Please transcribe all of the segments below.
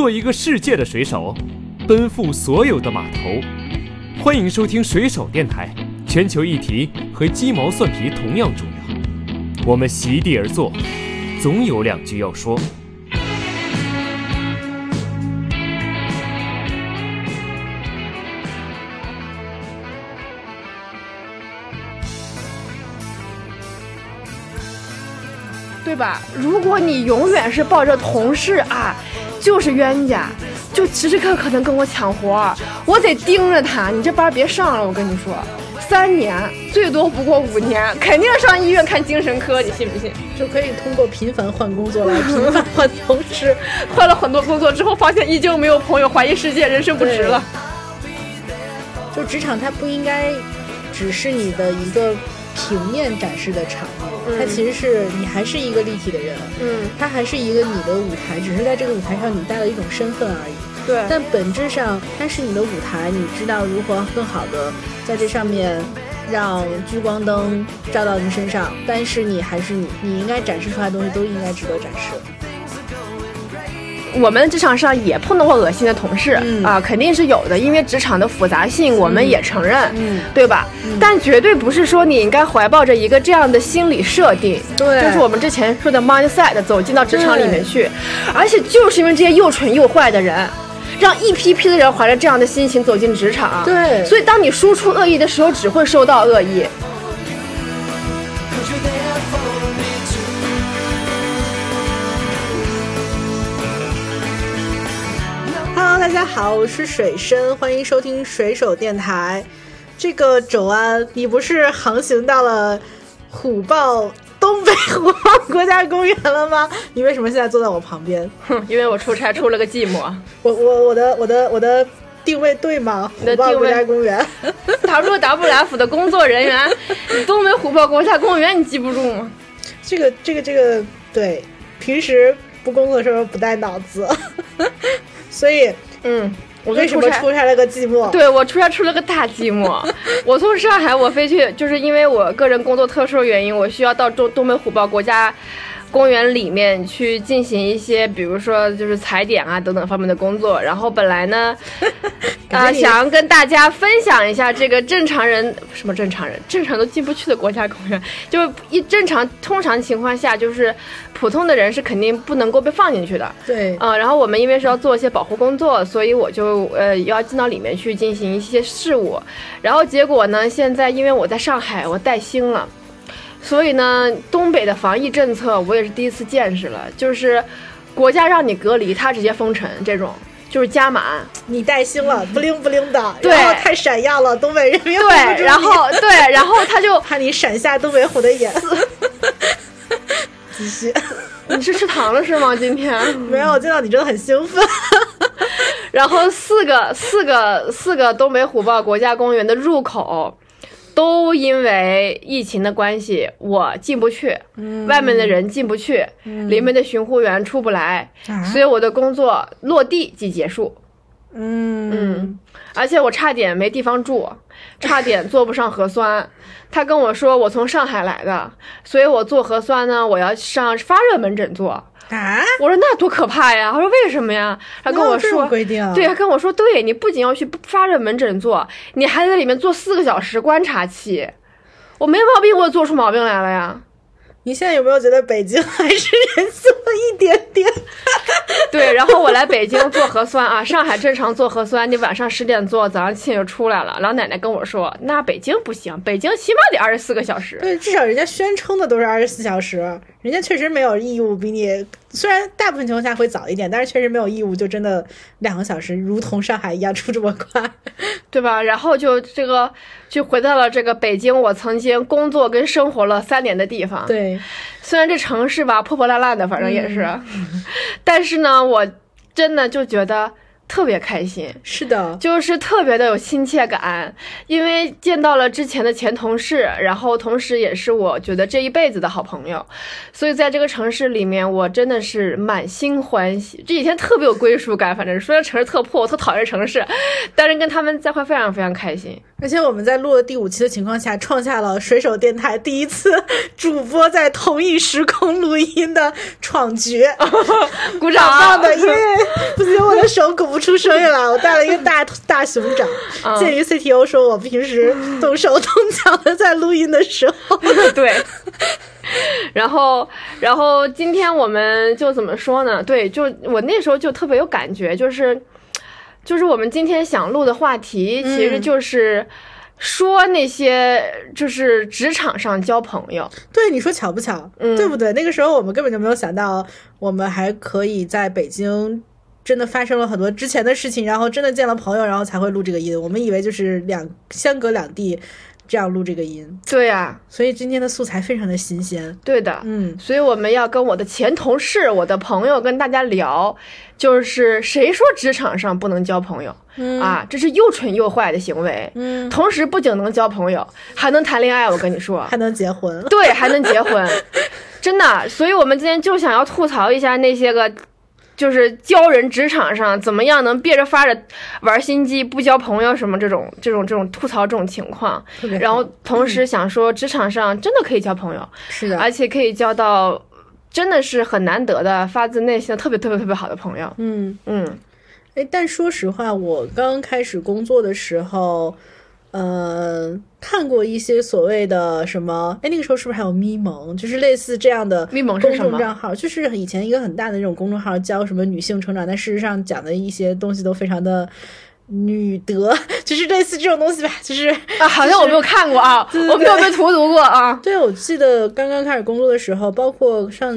做一个世界的水手，奔赴所有的码头。欢迎收听水手电台，全球议题和鸡毛蒜皮同样重要。我们席地而坐，总有两句要说。吧？如果你永远是抱着同事啊，就是冤家，就时时刻刻可能跟我抢活儿，我得盯着他。你这班别上了，我跟你说，三年最多不过五年，肯定上医院看精神科，你信不信？就可以通过频繁换工作来频繁换同事，换了很多工作之后，发现依旧没有朋友，怀疑世界，人生不值了。就职场它不应该只是你的一个平面展示的场面，它其实是你还是一个立体的人，嗯，它还是一个你的舞台，只是在这个舞台上你带了一种身份而已。对。但本质上它是你的舞台，你知道如何更好的在这上面让聚光灯照到你身上，但是你还是你，你应该展示出来的东西都应该值得展示。我们职场上也碰到过恶心的同事、嗯啊，肯定是有的，因为职场的复杂性，我们也承认，嗯对吧？但绝对不是说你应该怀抱着一个这样的心理设定，对就是我们之前说的 mindset 走进到职场里面去，而且就是因为这些又蠢又坏的人。让一批批的人怀着这样的心情走进职场，对所以当你输出恶意的时候，只会收到恶意。家好，我是水深，欢迎收听水手电台。这个肘安，你不是航行到了虎豹东北虎 豹国家公园了吗？你为什么现在坐在我旁边？哼，因为我出差出了个寂寞。我我我的我的我的定位对吗？虎豹国家公园。WWF 的工作人员，东北虎豹国家公园，你记不住吗？这个这个这个，对，平时不工作的时候不带脑子，所以嗯，我为什么出差了个寂寞？对我出差出了个大寂寞。我从上海我飞去，就是因为我个人工作特殊原因，我需要到东东北虎豹国家。公园里面去进行一些，比如说就是踩点啊等等方面的工作。然后本来呢，啊、想要跟大家分享一下这个正常人什么正常人，正常都进不去的国家公园，就一正常通常情况下，就是普通的人是肯定不能够被放进去的。对，嗯，然后我们因为是要做一些保护工作，所以我就呃要进到里面去进行一些事务。然后结果呢，现在因为我在上海，我带薪了，所以呢，东北的防疫政策我也是第一次见识了，就是国家让你隔离，他直接封城这种。就是加满，你带星了，不灵不灵的，对然后太闪耀了，东北人民对，然后对，然后他就 怕你闪下东北虎的眼。继续，你是吃糖了是吗？今天 没有，我见到你真的很兴奋。然后四个四个四个东北虎豹国家公园的入口，都因为疫情的关系，我进不去，外面的人进不去，里面的巡护员出不来，啊。所以我的工作落地即结束。嗯。嗯，而且我差点没地方住，差点做不上核酸。他跟我说我从上海来的，所以我做核酸呢，我要上发热门诊做。啊，我说那多可怕呀！他说为什么呀？他跟我说，规定啊对，他跟我说，对你不仅要去发热门诊做，你还在里面做四个小时观察期。我没毛病，我也做出毛病来了呀。你现在有没有觉得北京还是人性了一点点？对，然后我来北京做核酸啊，上海正常做核酸，你晚上十点做，早上七点就出来了。老奶奶跟我说，那北京不行，北京起码得二十四个小时。对，至少人家宣称的都是二十四小时，人家确实没有义务比你，虽然大部分情况下会早一点，但是确实没有义务就真的两个小时，如同上海一样出这么快。对吧？然后就这个就回到了这个北京，我曾经工作跟生活了三年的地方。，对，虽然这城市吧破破烂烂的，反正也是，但是呢，我真的就觉得特别开心。是的，就是特别的有亲切感，因为见到了之前的前同事，然后同时也是我觉得这一辈子的好朋友，所以在这个城市里面，我真的是满心欢喜。这几天特别有归属感，反正虽然城市特破，我特讨厌城市，但是跟他们在一块非常非常开心。而且我们在录了第五期的情况下，创下了水手电台第一次主播在同一时空录音的创举。鼓掌！棒的，因为不行，我的手鼓不出声音来，我带了一个大大熊掌。嗯鉴于 CTO 说我平时动手动脚的在录音的时候，对。然后，然后今天我们就怎么说呢？对，就我那时候就特别有感觉，就是，就是我们今天想录的话题，其实就是说那些就是职场上交朋友。对你说巧不巧？嗯对不对？那个时候我们根本就没有想到，我们还可以在北京。真的发生了很多之前的事情，然后真的见了朋友，然后才会录这个音。我们以为就是两相隔两地这样录这个音，对呀、所以今天的素材非常的新鲜。对的。嗯，所以我们要跟我的前同事、我的朋友跟大家聊，就是谁说职场上不能交朋友、啊？这是又蠢又坏的行为。嗯，同时不仅能交朋友，还能谈恋爱。我跟你说，还能结婚。对，还能结婚，真的。所以我们今天就想要吐槽一下那些个。就是教人职场上怎么样能憋着发着玩心机不交朋友什么这种这种这种吐槽这种情况，然后同时想说职场上真的可以交朋友，是的，而且可以交到真的是很难得的发自内心的特别特别特别好的朋友。嗯，嗯。哎，但说实话，我刚开始工作的时候，呃，看过一些所谓的什么，哎，那个时候是不是还有咪蒙，就是类似这样的咪蒙是公众账号，就是以前一个很大的那种公众号，教什么女性成长，但事实上讲的一些东西都非常的。女德 就是类似这种东西吧，就是啊，好像我没有看过啊，对我没有被荼毒过啊。对，我记得刚刚开始工作的时候，包括上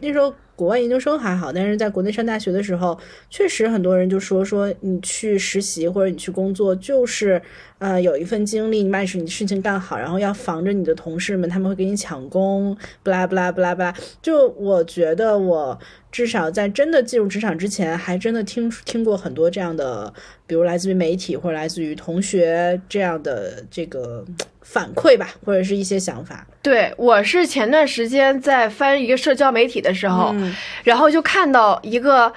那时候国外研究生还好，但是在国内上大学的时候，确实很多人就说说你去实习或者你去工作，就是呃有一份经历，你把你事情干好，然后要防着你的同事们，他们会给你抢功，不啦不啦不啦不啦。就我觉得我至少在真的进入职场之前，还真的听听过很多这样的，比如来自于媒体或者来自于同学这样的这个反馈吧，或者是一些想法。对，我是前段时间在翻一个社交媒体的时候，嗯然后就看到一个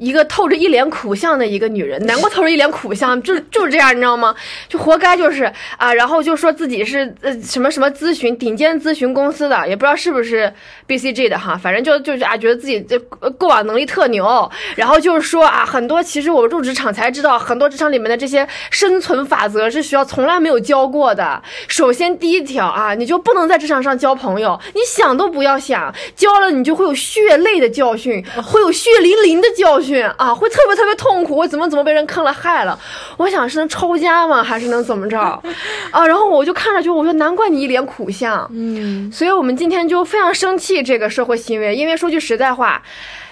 一个透着一脸苦相的一个女人，难怪透着一脸苦相，就就是这样，你知道吗？就活该就是啊，然后就说自己是呃什么什么咨询顶尖咨询公司的，也不知道是不是 BCG 的哈，反正就就是啊，觉得自己这呃过往能力特牛，然后就是说啊，很多其实我入职场才知道，很多职场里面的这些生存法则是学校从来没有教过的。首先第一条啊，你就不能在职场上交朋友，你想都不要想，交了你就会有血泪的教训，会有血淋淋的教训啊，会特别特别痛苦，我怎么怎么被人坑了害了，我想是能抄家吗，还是能怎么着？啊？然后我就看着就我说难怪你一脸苦相，嗯。所以我们今天就非常生气这个社会行为，因为说句实在话，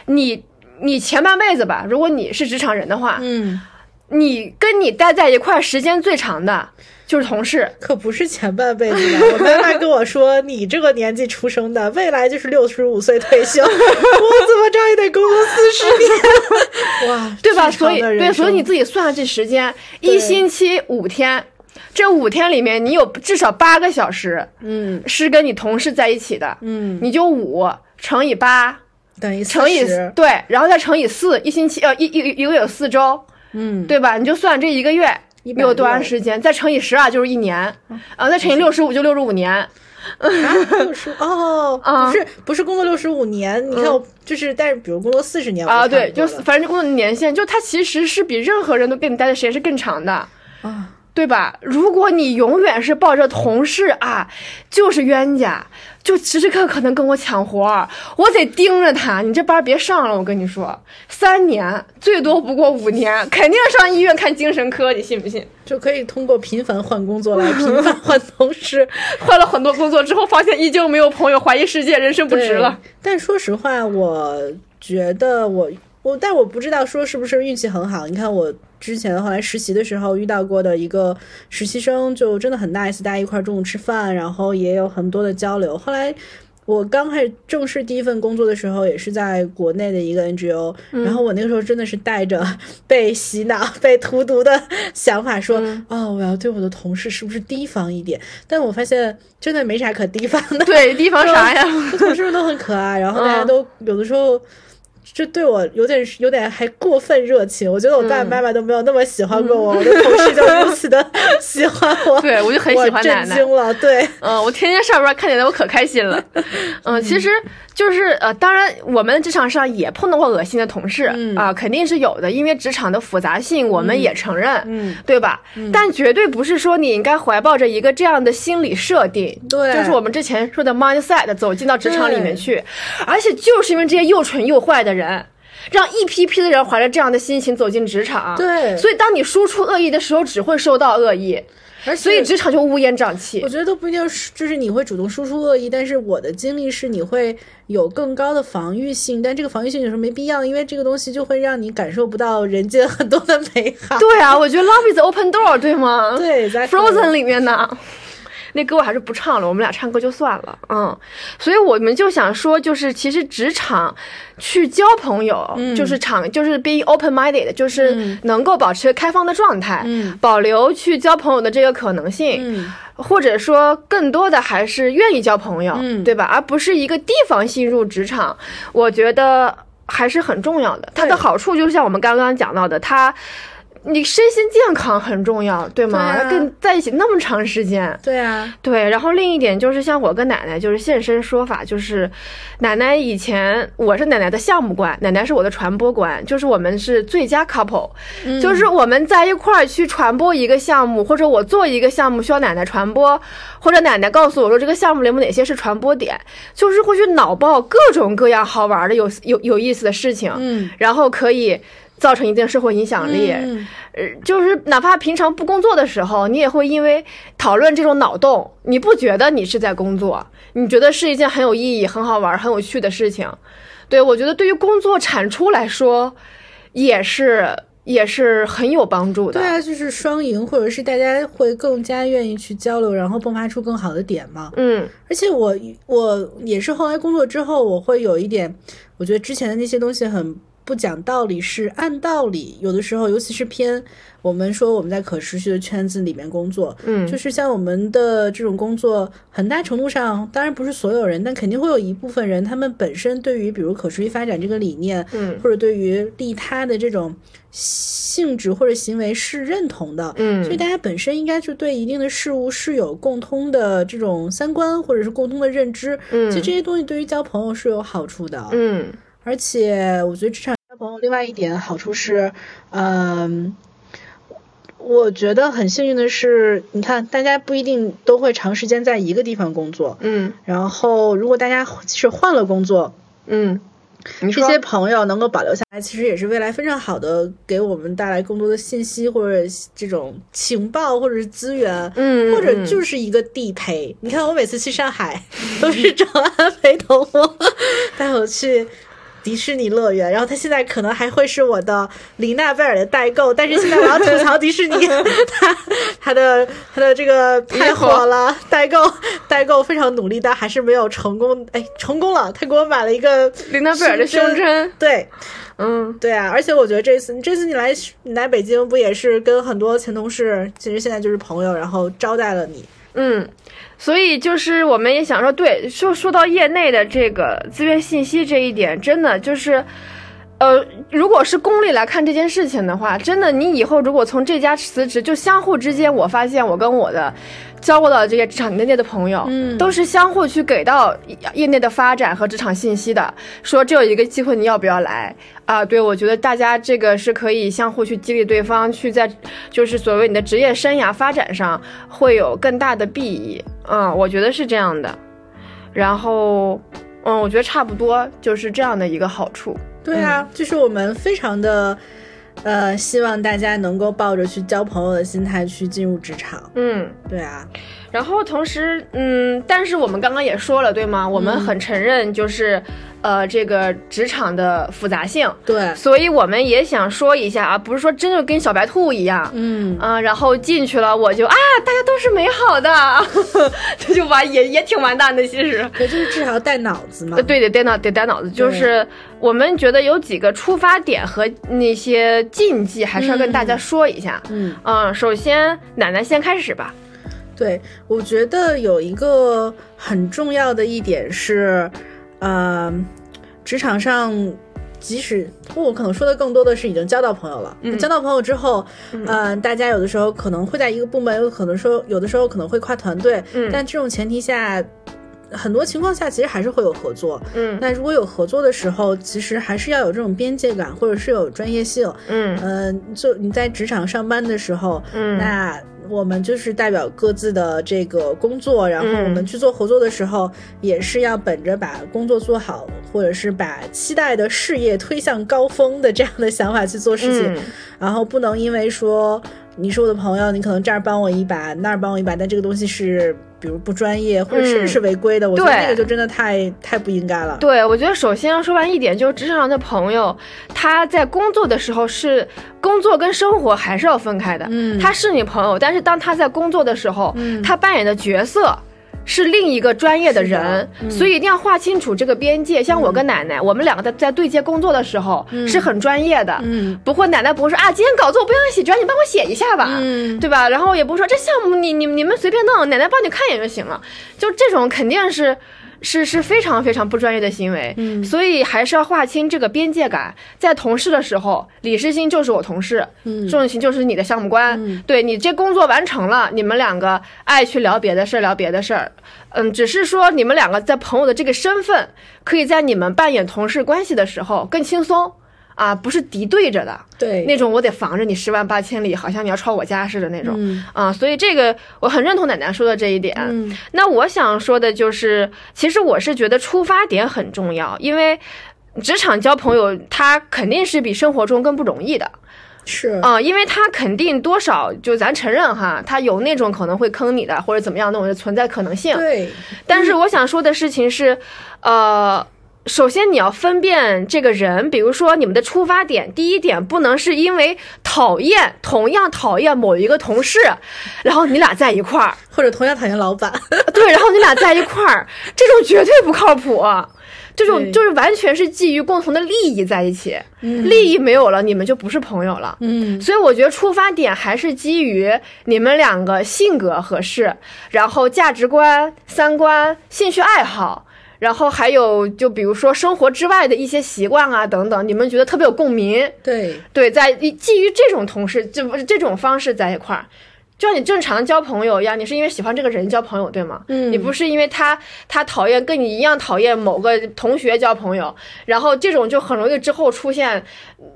你你前半辈子吧，如果你是职场人的话，嗯，你跟你待在一块儿时间最长的就是同事。可不是前半辈子吧？我妈妈跟我说，你这个年纪出生的，未来就是六十五岁退休，我怎么着也得工作四十年，哇，对吧？所以对，所以你自己算算这时间，一星期五天，这五天里面你有至少八个小时嗯。是跟你同事在一起的，嗯，你就五乘以八等于乘以40对，然后再乘以四，一星期呃一一一个月有四周，嗯，对吧？你就算这一个月160有多长时间，再乘以十二就是一年，嗯啊，再乘以六十五就六十五年。啊，六十哦，啊不是不是工作六十五年，你看我就是，但是比如工作四十年啊，对，就反正工作年限，就他其实是比任何人都跟你待的时间是更长的。啊，对吧？如果你永远是抱着同事啊，就是冤家，就时时刻刻可能跟我抢活儿，我得盯着他。你这班别上了，我跟你说，三年最多不过五年，肯定上医院看精神科，你信不信？就可以通过频繁换工作来频繁 换同事，换了很多工作之后，发现依旧没有朋友，怀疑世界，人生不值了。但说实话，我觉得我我，但我不知道说是不是运气很好。你看我之前后来实习的时候遇到过的一个实习生，就真的很 nice，大家一块儿中午吃饭，然后也有很多的交流。后来。我刚开始正式第一份工作的时候，也是在国内的一个 NGO，、然后我那个时候真的是带着被洗脑、被荼毒的想法说，哦，我要对我的同事是不是提防一点？但我发现真的没啥可提防的，对，提防啥呀？我 同事们都很可爱，然后大家嗯都有的时候。就对我有点有点还过分热情，我觉得我爸爸妈妈都没有那么喜欢过我，我的同事就如此的喜欢我，对我就很喜欢奶奶。震惊了，对，嗯，我天天上班看见他，我可开心了。嗯，其实就是呃，当然我们职场上也碰到过恶心的同事啊、嗯肯定是有的，因为职场的复杂性我们也承认，嗯，对吧？但绝对不是说你应该怀抱着一个这样的心理设定，对。就是我们之前说的 mindset 走进到职场里面去，而且就是因为这些又蠢又坏的人。让一批批的人怀着这样的心情走进职场，对。所以当你输出恶意的时候，只会收到恶意，而所以职场就乌烟瘴气我。觉得都不一定是，就是你会主动输出恶意，但是我的经历是你会有更高的防御性，但这个防御性有时候没必要，因为这个东西就会让你感受不到人间很多的美好。对啊，我觉得 Love is open door，对吗？对在 Frozen 里面的。那歌我还是不唱了，我们俩唱歌就算了，嗯，所以我们就想说，就是其实职场去交朋友，就是场就是 be open minded，就是能够保持开放的状态，嗯保留去交朋友的这个可能性，嗯，或者说更多的还是愿意交朋友，嗯对吧？而不是一个地方性入职场，我觉得还是很重要的。它的好处就是像我们刚刚讲到的，它。你身心健康很重要，对吗？对啊跟在一起那么长时间，对啊，对。然后另一点就是，像我跟奶奶就是现身说法，就是奶奶以前我是奶奶的项目官，奶奶是我的传播官，就是我们是最佳 couple，、就是我们在一块儿去传播一个项目，或者我做一个项目需要奶奶传播，或者奶奶告诉我说这个项目里面哪些是传播点，就是会去脑爆各种各样好玩的、有有有意思的事情，嗯，然后可以。造成一定社会影响力，嗯呃，就是哪怕平常不工作的时候，你也会因为讨论这种脑洞，你不觉得你是在工作，你觉得是一件很有意义、很好玩、很有趣的事情。对我觉得对于工作产出来说，也是也是很有帮助的。对啊，就是双赢，或者是大家会更加愿意去交流，然后迸发出更好的点嘛。嗯而且我我也是后来工作之后，我会有一点，我觉得之前的那些东西很不讲道理，是按道理。有的时候，尤其是偏我们说我们在可持续的圈子里面工作，嗯，就是像我们的这种工作，很大程度上，当然不是所有人，但肯定会有一部分人，他们本身对于比如可持续发展这个理念，嗯。或者对于利他的这种性质或者行为是认同的，嗯。所以大家本身应该就对一定的事物是有共通的这种三观或者是共通的认知，嗯。其实这些东西对于交朋友是有好处的，嗯。而且我觉得职场交朋友另外一点好处是，嗯。我觉得很幸运的是，你看，大家不一定都会长时间在一个地方工作。嗯然后，如果大家即使换了工作，嗯，这些朋友能够保留下来，其实也是未来非常好的，给我们带来更多的信息或者这种情报或者是资源，嗯或者就是一个地陪。你看我每次去上海，都是找安陪同我，带我去。迪士尼乐园，然后他现在可能还会是我的林娜贝尔的代购，但是现在我要吐槽迪士尼，他他的他的这个太火了，代购代购非常努力，但还是没有成功。哎，成功了，他给我买了一个林娜贝尔的胸针，对，嗯对啊，而且我觉得这次这次你来你来北京，不也是跟很多前同事，其实现在就是朋友，然后招待了你。嗯，所以就是我们也想说，对，说说到业内的这个资源信息这一点，真的就是。呃，如果是功利来看这件事情的话，真的，你以后如果从这家辞职，就相互之间，我发现我跟我的交过的这些职场业内的朋友，嗯都是相互去给到业内的发展和职场信息的，说这有一个机会，你要不要来啊？对，我觉得大家这个是可以相互去激励对方，去在就是所谓你的职业生涯发展上会有更大的裨益，嗯，我觉得是这样的。然后，嗯，我觉得差不多就是这样的一个好处。对啊，就是我们非常的，呃，希望大家能够抱着去交朋友的心态去进入职场。嗯，对啊，然后同时，嗯，但是我们刚刚也说了，对吗？我们很承认就是，呃，这个职场的复杂性，对，所以我们也想说一下啊，不是说真的跟小白兔一样，嗯，啊、然后进去了我就啊，大家都是美好的，这就完也也挺完蛋的，其实。对，就是至少要带脑子嘛呃，。对，得带脑得带脑子，就是我们觉得有几个出发点和那些禁忌，还是要跟大家说一下。嗯，嗯，首先奶奶先开始吧。对，我觉得有一个很重要的一点是，呃，职场上，即使我可能说的更多的是已经交到朋友了。嗯交到朋友之后，嗯、大家有的时候可能会在一个部门，有可能说有的时候可能会跨团队，嗯但这种前提下。很多情况下其实还是会有合作。嗯。那如果有合作的时候，其实还是要有这种边界感，或者是有专业性。嗯。呃、就你在职场上班的时候，嗯。那我们就是代表各自的这个工作，然后嗯。我们去做合作的时候，也是要本着把工作做好，或者是把期待的事业推向高峰的这样的想法去做事情，嗯。然后不能因为说你是我的朋友，你可能这儿帮我一把，那儿帮我一把，但这个东西是比如不专业，或者甚至是违规的，我觉得对那个就真的太太不应该了。对，我觉得首先要说完一点，就是职场上的朋友，他在工作的时候是工作跟生活还是要分开的。嗯他是你朋友，但是当他在工作的时候，嗯他扮演的角色。是另一个专业的人，嗯。所以一定要划清楚这个边界。像我跟奶奶，我们两个在在对接工作的时候、是很专业的，嗯。不会奶奶不会说啊，今天稿子我不想写，只要你帮我写一下吧，嗯。对吧？然后也不是说这项目你你你们随便弄，奶奶帮你看一眼就行了，就这种肯定是。是是非常非常不专业的行为，嗯所以还是要划清这个边界感。在同事的时候，李世新就是我同事，嗯钟雨晴就是你的项目官。嗯对你这工作完成了，你们两个爱去聊别的事儿，聊别的事儿。嗯，只是说你们两个在朋友的这个身份，可以在你们扮演同事关系的时候更轻松啊，不是敌对着的。对，那种我得防着你十万八千里，好像你要抄我家似的那种、嗯啊，所以这个我很认同奶奶说的这一点。嗯那我想说的就是，其实我是觉得出发点很重要，因为职场交朋友，他肯定是比生活中更不容易的是啊、因为他肯定多少就咱承认哈，他有那种可能会坑你的或者怎么样那种存在可能性。对，但是我想说的事情是，呃，首先你要分辨这个人，比如说你们的出发点，第一点不能是因为讨厌同样讨厌某一个同事，然后你俩在一块儿，或者同样讨厌老板。对，然后你俩在一块儿，这种绝对不靠谱。这种就是完全是基于共同的利益在一起，嗯利益没有了，你们就不是朋友了。嗯所以我觉得出发点还是基于你们两个性格合适，然后价值观、三观、兴趣爱好，然后还有就比如说生活之外的一些习惯啊等等，你们觉得特别有共鸣。对，对，在基于这种同事，就不是这种方式在一块儿。就像你正常交朋友一样，你是因为喜欢这个人交朋友，对吗？嗯你不是因为他他讨厌跟你一样讨厌某个同学交朋友，然后这种就很容易之后出现，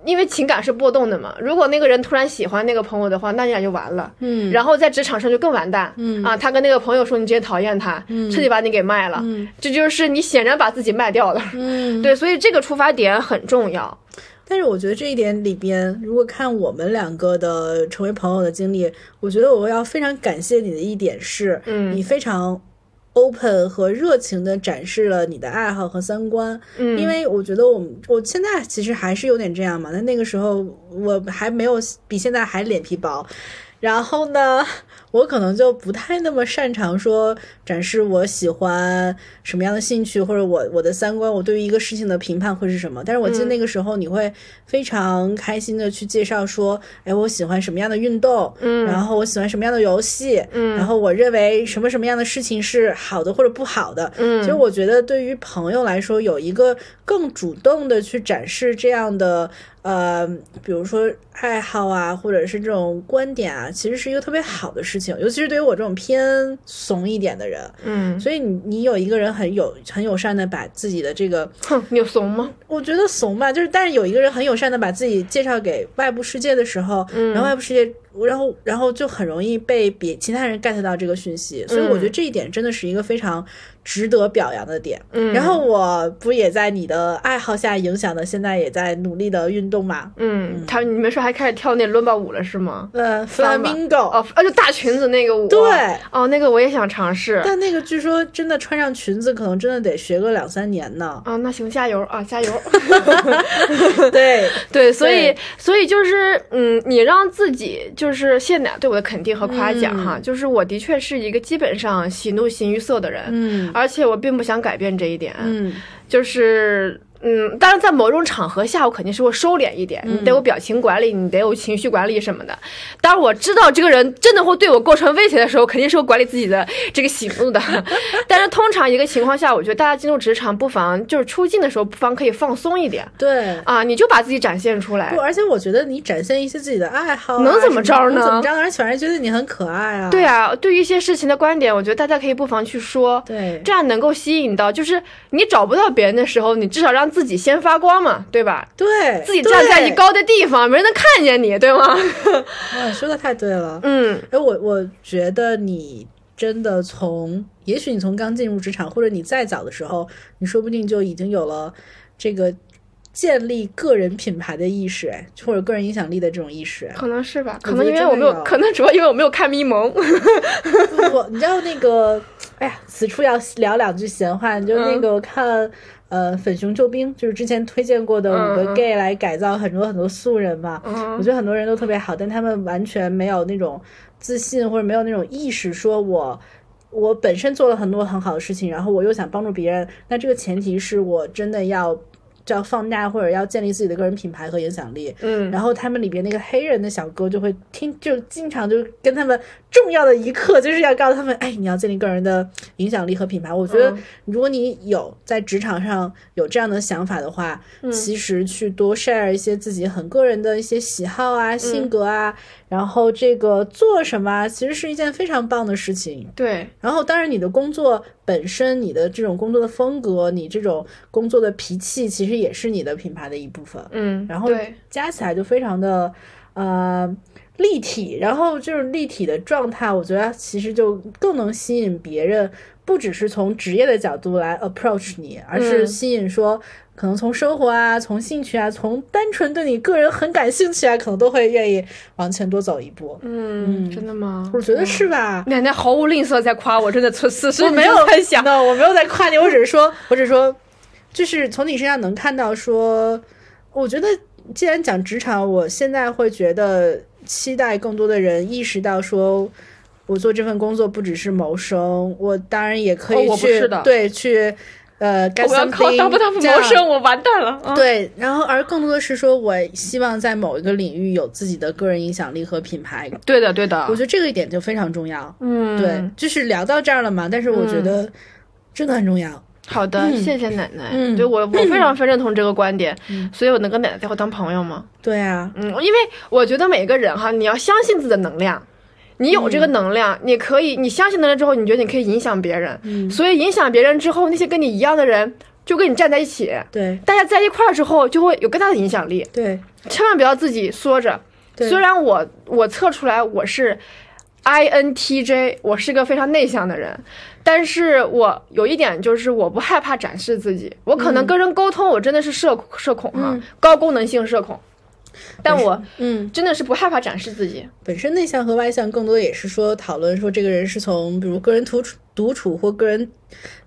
因为情感是波动的嘛。如果那个人突然喜欢那个朋友的话，那你俩就完了。嗯然后在职场上就更完蛋。嗯啊，他跟那个朋友说你直接讨厌他，彻底把你给卖了。嗯这就是你显然把自己卖掉了。嗯，对，所以这个出发点很重要。但是我觉得这一点里边，如果看我们两个的成为朋友的经历，我觉得我要非常感谢你的一点是，嗯你非常 open 和热情的展示了你的爱好和三观。嗯，因为我觉得我们我现在其实还是有点这样嘛，但那个时候我还没有比现在还脸皮薄。然后呢，我可能就不太那么擅长说展示我喜欢什么样的兴趣，或者我我的三观，我对于一个事情的评判会是什么。但是我记得那个时候你会非常开心的去介绍说，哎，我喜欢什么样的运动，嗯。然后我喜欢什么样的游戏，嗯。然后我认为什么什么样的事情是好的或者不好的，嗯。其实我觉得对于朋友来说，有一个更主动的去展示这样的呃，比如说爱好啊，或者是这种观点啊，其实是一个特别好的事情，尤其是对于我这种偏怂一点的人。嗯，所以你你有一个人很有很友善的把自己的这个，哼，你有怂吗？我觉得怂吧，就是但是有一个人很友善的把自己介绍给外部世界的时候，嗯然后外部世界，然后然后就很容易被别其他人 get 到这个讯息，所以我觉得这一点真的是一个非常值得表扬的点。嗯然后我不也在你的爱好下影响的，现在也在努力的运动嘛。嗯，他你们说还开始跳那伦巴舞了是吗？呃，flamingo，哦，啊，就大裙子那个舞。对哦，那个我也想尝试。但那个据说真的穿上裙子，可能真的得学个两三年呢。啊，那行，加油啊，加油！对，对，所以所以就是，嗯，你让自己就是谢奶对我的肯定和夸奖哈，就是我的确是一个基本上喜怒形于色的人，嗯而且我并不想改变这一点，嗯。就是嗯，当然在某种场合下，我肯定是会收敛一点，你得有表情管理，你得有情绪管理什么的。当我知道这个人真的会对我构成威胁的时候，肯定是会管理自己的这个喜怒的。但是通常一个情况下，我觉得大家进入职场，不妨就是出镜的时候，不妨可以放松一点对。啊，你就把自己展现出来不，。而且我觉得你展现一些自己的爱好、啊，能怎么着呢能怎么着？让人反而觉得你很可爱啊。对啊，对于一些事情的观点，我觉得大家可以不妨去说。对，这样能够吸引到，就是你找不到别人的时候，你至少让自己先发光嘛，对吧？对，自己站在一，高的地方，没人能看见你，对吗？哇，说的太对了。嗯哎，我我觉得你真的从，也许你从刚进入职场，或者你再早的时候，你说不定就已经有了这个建立个人品牌的意识，哎，或者个人影响力的这种意识。哎可能是吧，可能因为我没有，可能主要因为我没有看咪蒙。不不，你知道那个，哎呀，此处要聊两句闲话，就是那个我看。呃，粉熊救兵就是之前推荐过的五个 gay 来改造很多很多素人嘛，嗯我觉得很多人都特别好，但他们完全没有那种自信或者没有那种意识，说我我本身做了很多很好的事情，然后我又想帮助别人，那这个前提是我真的要就要放大或者要建立自己的个人品牌和影响力。嗯，然后他们里边那个黑人的小哥就会听，就经常就跟他们重要的一刻就是要告诉他们，哎，你要建立个人的影响力和品牌。我觉得嗯如果你有在职场上有这样的想法的话，嗯其实去多 share 一些自己很个人的一些喜好啊、嗯性格啊，然后这个做什么啊，其实是一件非常棒的事情。对，然后，当然，你的工作本身，你的这种工作的风格，你这种工作的脾气，其实也是你的品牌的一部分。嗯，然后对，加起来就非常的呃立体，然后就是立体的状态，我觉得其实就更能吸引别人，不只是从职业的角度来 approach 你，而是嗯吸引说。可能从生活啊，从兴趣啊，从单纯对你个人很感兴趣啊，可能都会愿意往前多走一步。嗯，真的吗？我觉得是吧？奶奶毫无吝啬在夸我，真的此此时我没有在想我没有在夸你，我只是说，我只是说，就是从你身上能看到说，我觉得既然讲职场，我现在会觉得期待更多的人意识到说。我做这份工作不只是谋生，我当然也可以去、对去呃干我要靠当不当谋生，我完蛋了。啊，对，然后而更多的是说，我希望在某一个领域有自己的个人影响力和品牌。对的，对的我觉，得这个一点就非常重要。嗯，对，就是聊到这儿了嘛，但是我觉得真的很重要。好的，谢谢奶奶。嗯对我我非常非常认同这个观点，嗯所以我能跟奶奶最后当朋友吗？对啊，嗯，因为我觉得每个人哈，你要相信自己的能量。你有这个能量，你可以，你相信能量之后，你觉得你可以影响别人，嗯。所以影响别人之后，那些跟你一样的人就跟你站在一起，对。大家在一块儿之后，就会有更大的影响力。对。千万不要自己缩着。对。虽然我我测出来我是 INTJ，我是个非常内向的人，但是我有一点就是我不害怕展示自己。我可能跟人沟通，我真的是社社恐哈、嗯。高功能性社恐，但我嗯，真的是不害怕展示自己。本身内向和外向更多也是说讨论说这个人是从比如个人独处独处或个人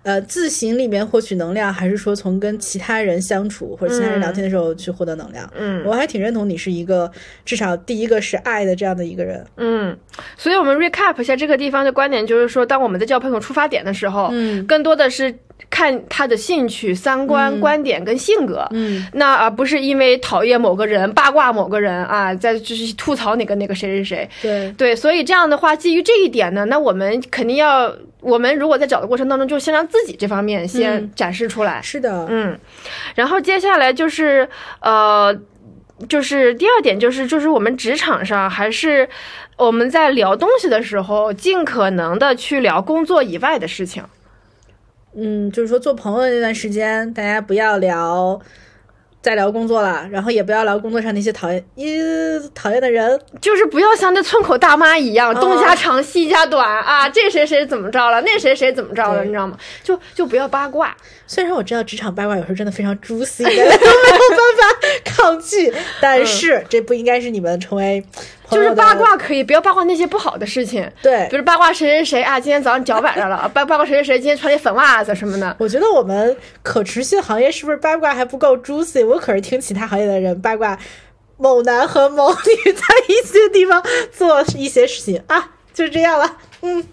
呃自行里面获取能量，还是说从跟其他人相处或者其他人聊天的时候去获得能量。嗯我还挺认同你是一个至少第一个是爱的这样的一个人。嗯，所以我们 recap 一下这个地方的观点，就是说，当我们在交朋友出发点的时候，嗯更多的是看他的兴趣、三观、观点跟性格。嗯那而不是因为讨厌某个人、八卦某个人啊，在就是吐槽哪个哪个谁谁谁。对对，所以这样的话，基于这一点呢，那我们肯定要，我们如果在找的过程当中，就先让自己这方面先嗯展示出来。是的，嗯，然后接下来就是呃，就是第二点就是就是我们职场上还是我们在聊东西的时候，尽可能的去聊工作以外的事情。嗯，就是说做朋友的那段时间，大家不要聊。再聊工作了，然后也不要聊工作上那些讨厌、呃讨厌的人，就是不要像那村口大妈一样，哦东家长西家短啊，这谁谁怎么着了，那谁谁怎么着了，你知道吗？就就不要八卦。虽然我知道职场八卦有时候真的非常 juicy，都 没有办法 抗拒，但是这不应该是你们成为就是八。卦可以，不要八卦那些不好的事情，对比，如八卦谁谁谁啊，今天早上脚崴着了，八 八卦谁谁谁今天穿的粉袜子什么的。我觉得我们可持续行业是不是八卦还不够 juicy？我可是听其他行业的人八卦某男和某女在一些地方做一些事情啊，就这样了。嗯，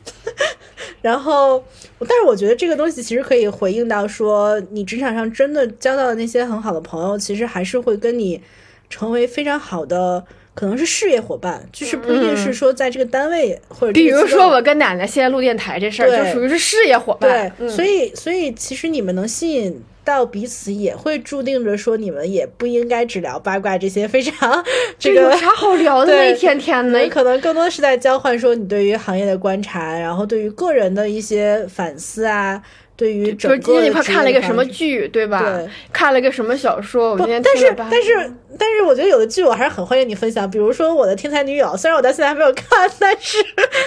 然后，但是我觉得这个东西其实可以回应到说，你职场上真的交到的那些很好的朋友，其实还是会跟你成为非常好的，可能是事业伙伴，就是不一定是说在这个单位或者这比如说我跟奶奶现在录电台这事儿，对就属于是事业伙对伴。，嗯所以所以其实你们能吸引到彼此，也会注定着说你们也不应该只聊八卦这些非常 这个有啥好聊的呢？一天天的你，可能更多是在交换说你对于行业的观察，然后对于个人的一些反思啊，对于整个比如今天一块看了一个什么剧，对吧？对看了一个什么小说，我不今天但是但是但是，我觉得有的剧我还是很欢迎你分享，比如说我的《天才女友》，虽然我到现在还没有看，但是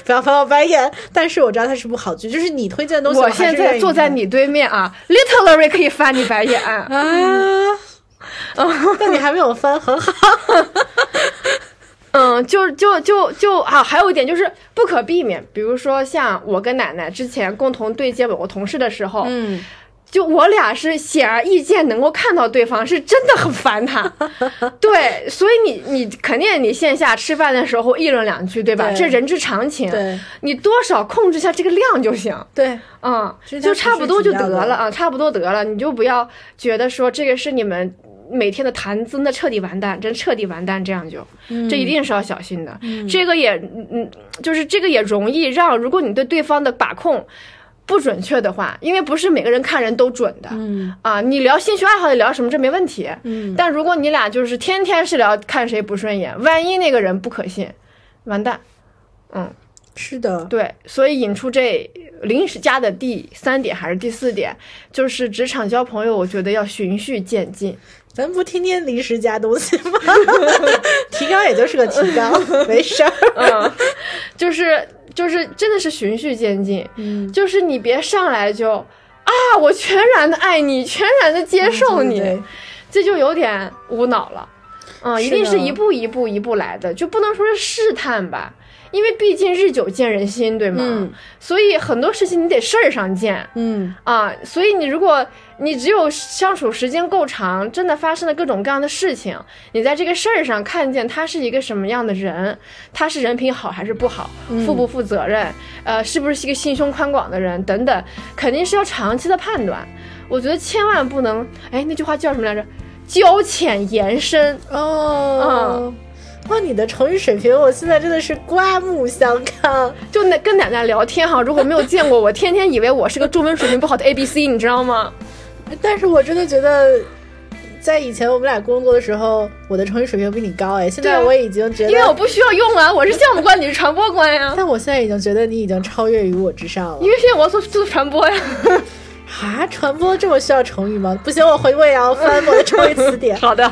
不要翻我白眼，但是我知道它是部好剧，就是你推荐的东西，我现在坐在你对面啊，literally 可以翻你白眼。啊，但你还没有翻，很好。嗯，就就就就啊，还有一点就是不可避免，比如说像我跟奶奶之前共同对接某个同事的时候，嗯，就我俩是显而易见能够看到对方是真的很烦他，对，所以你你肯定你线下吃饭的时候议论两句，对吧？对这人之常情，对你多少控制下这个量就行。对，嗯，就差不多就得了啊，差不多得了，你就不要觉得说这个是你们每天的谈资，那彻底完蛋，真彻底完蛋，这样就，这一定是要小心的。这个也，嗯嗯，就是这个也容易让，如果你对对方的把控不准确的话，因为不是每个人看人都准的，嗯。啊，你聊兴趣爱好，你聊什么这没问题，嗯，但如果你俩就是天天是聊看谁不顺眼，万一那个人不可信，完蛋。嗯。是的，对，所以引出这临时加的第三点还是第四点，就是职场交朋友，我觉得要循序渐进。咱不天天临时加东西吗？提纲也就是个提纲，没事儿。嗯，就是就是真的是循序渐进，嗯，就是你别上来就啊，我全然的爱你，全然的接受你，对对对这就有点无脑了。嗯，一定是一步一步一步来的，就不能说是试探吧，因为毕竟日久见人心，对吗？嗯所以很多事情你得事儿上见。嗯啊，所以你如果你只有相处时间够长，真的发生了各种各样的事情，你在这个事儿上看见他是一个什么样的人，他是人品好还是不好，负不负责任，呃，是不是一个心胸宽广的人等等，肯定是要长期的判断。我觉得千万不能，哎，那句话叫什么来着？交浅言深。哦。哇，你的成语水平，我现在真的是刮目相看。就那跟奶奶聊天哈，如果没有见过我，天天以为我是个中文水平不好的 A B C，你知道吗？但是我真的觉得，在以前我们俩工作的时候，我的成语水平比你高哎。现在我已经觉得，因为我不需要用啊，我是项目官，你是传播官呀。但我现在已经觉得你已经超越于我之上了因。为现在我要做做传播呀。啊，传播这么需要成语吗？不行，我回我也要翻我的成语词典。好的，